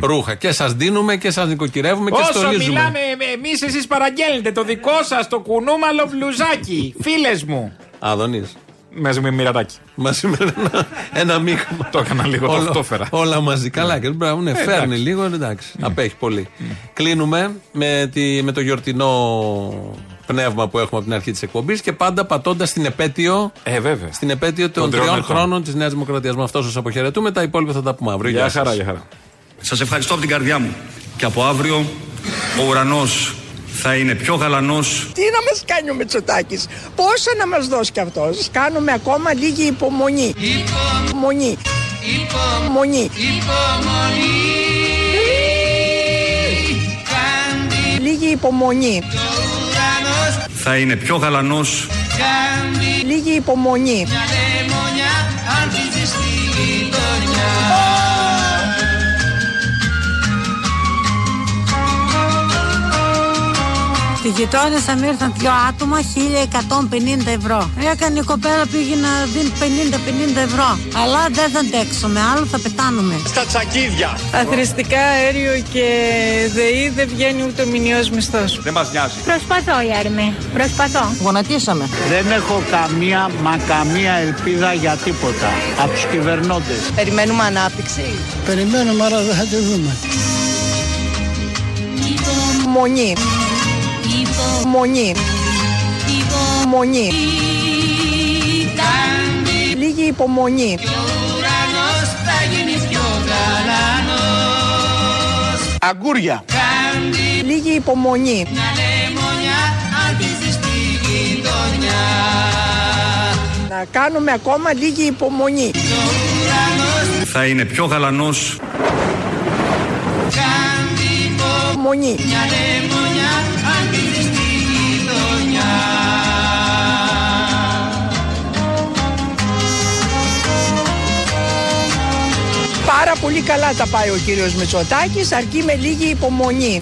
Ρούχα. Και σας δίνουμε και σας νοικοκυρεύουμε και Όσο στολίζουμε. μιλάμε εμείς, εσείς παραγγέλνετε το δικό σας το κουνούμαλο μπλουζάκι. Φίλες μου. Άδωνης. Μαζί με μοιρατάκι. Μαζί με ένα, ένα μείγμα. Το έκανα λίγο, το Όλα- αυτόφερα. Όλα μαζί. Καλά, και μπράβο, ναι, Ε, φέρνει εντάξει. λίγο, εντάξει. Απέχει πολύ. Κλείνουμε με, τη, με το γιορτινό πνεύμα που έχουμε από την αρχή της εκπομπής και πάντα πατώντας στην επέτειο. Ε, βέβαια. Στην επέτειο των Των τριών τριών ετών. χρόνων της Νέας Δημοκρατίας. Με αυτό σας αποχαιρετούμε. Τα υπόλοιπα θα τα πούμε αύριο. Γεια σας. χαρά, γεια χαρά. Σας ευχαριστώ από την καρδιά μου. Και από αύριο ο ουρανός θα είναι πιο γαλανός Τι να μας κάνει ο Μητσοτάκης, πόσα να μας δώσει κι αυτός; Κάνουμε ακόμα λίγη υπομονή. Υπομονή. Υπομονή. Λίγη υπομονή. θα είναι πιο γαλανός Λίγη υπομονή. Στη γειτόνισσα μου ήρθαν δυο άτομα 1150 ευρώ. Έκανε η κοπέλα πήγε να δίνει 50-50 ευρώ. Αλλά δεν θα αντέξουμε, άλλο θα πετάνουμε. Στα τσακίδια. Αθρηστικά αέριο και ΔΕΗ δεν βγαίνει ούτε ο μηνιαίος μισθός. Δεν μας νοιάζει. Προσπαθώ, Ιάρμη. Προσπαθώ. Γονατίσαμε. Δεν έχω καμία μα καμία ελπίδα για τίποτα από τους κυβερνώντες. Περιμένουμε ανάπτυξη. Περιμένουμε, αλλά δεν θα τη δούμε. Μονή. Μονή. Μονή. Λίγη υπομονή. Αγκούρια. Λίγη υπομονή. Να κάνουμε ακόμα λίγη υπομονή. Θα είναι πιο γαλανός Μονή. Πάρα πολύ καλά τα πάει ο κύριος Μητσοτάκης, αρκεί με λίγη υπομονή.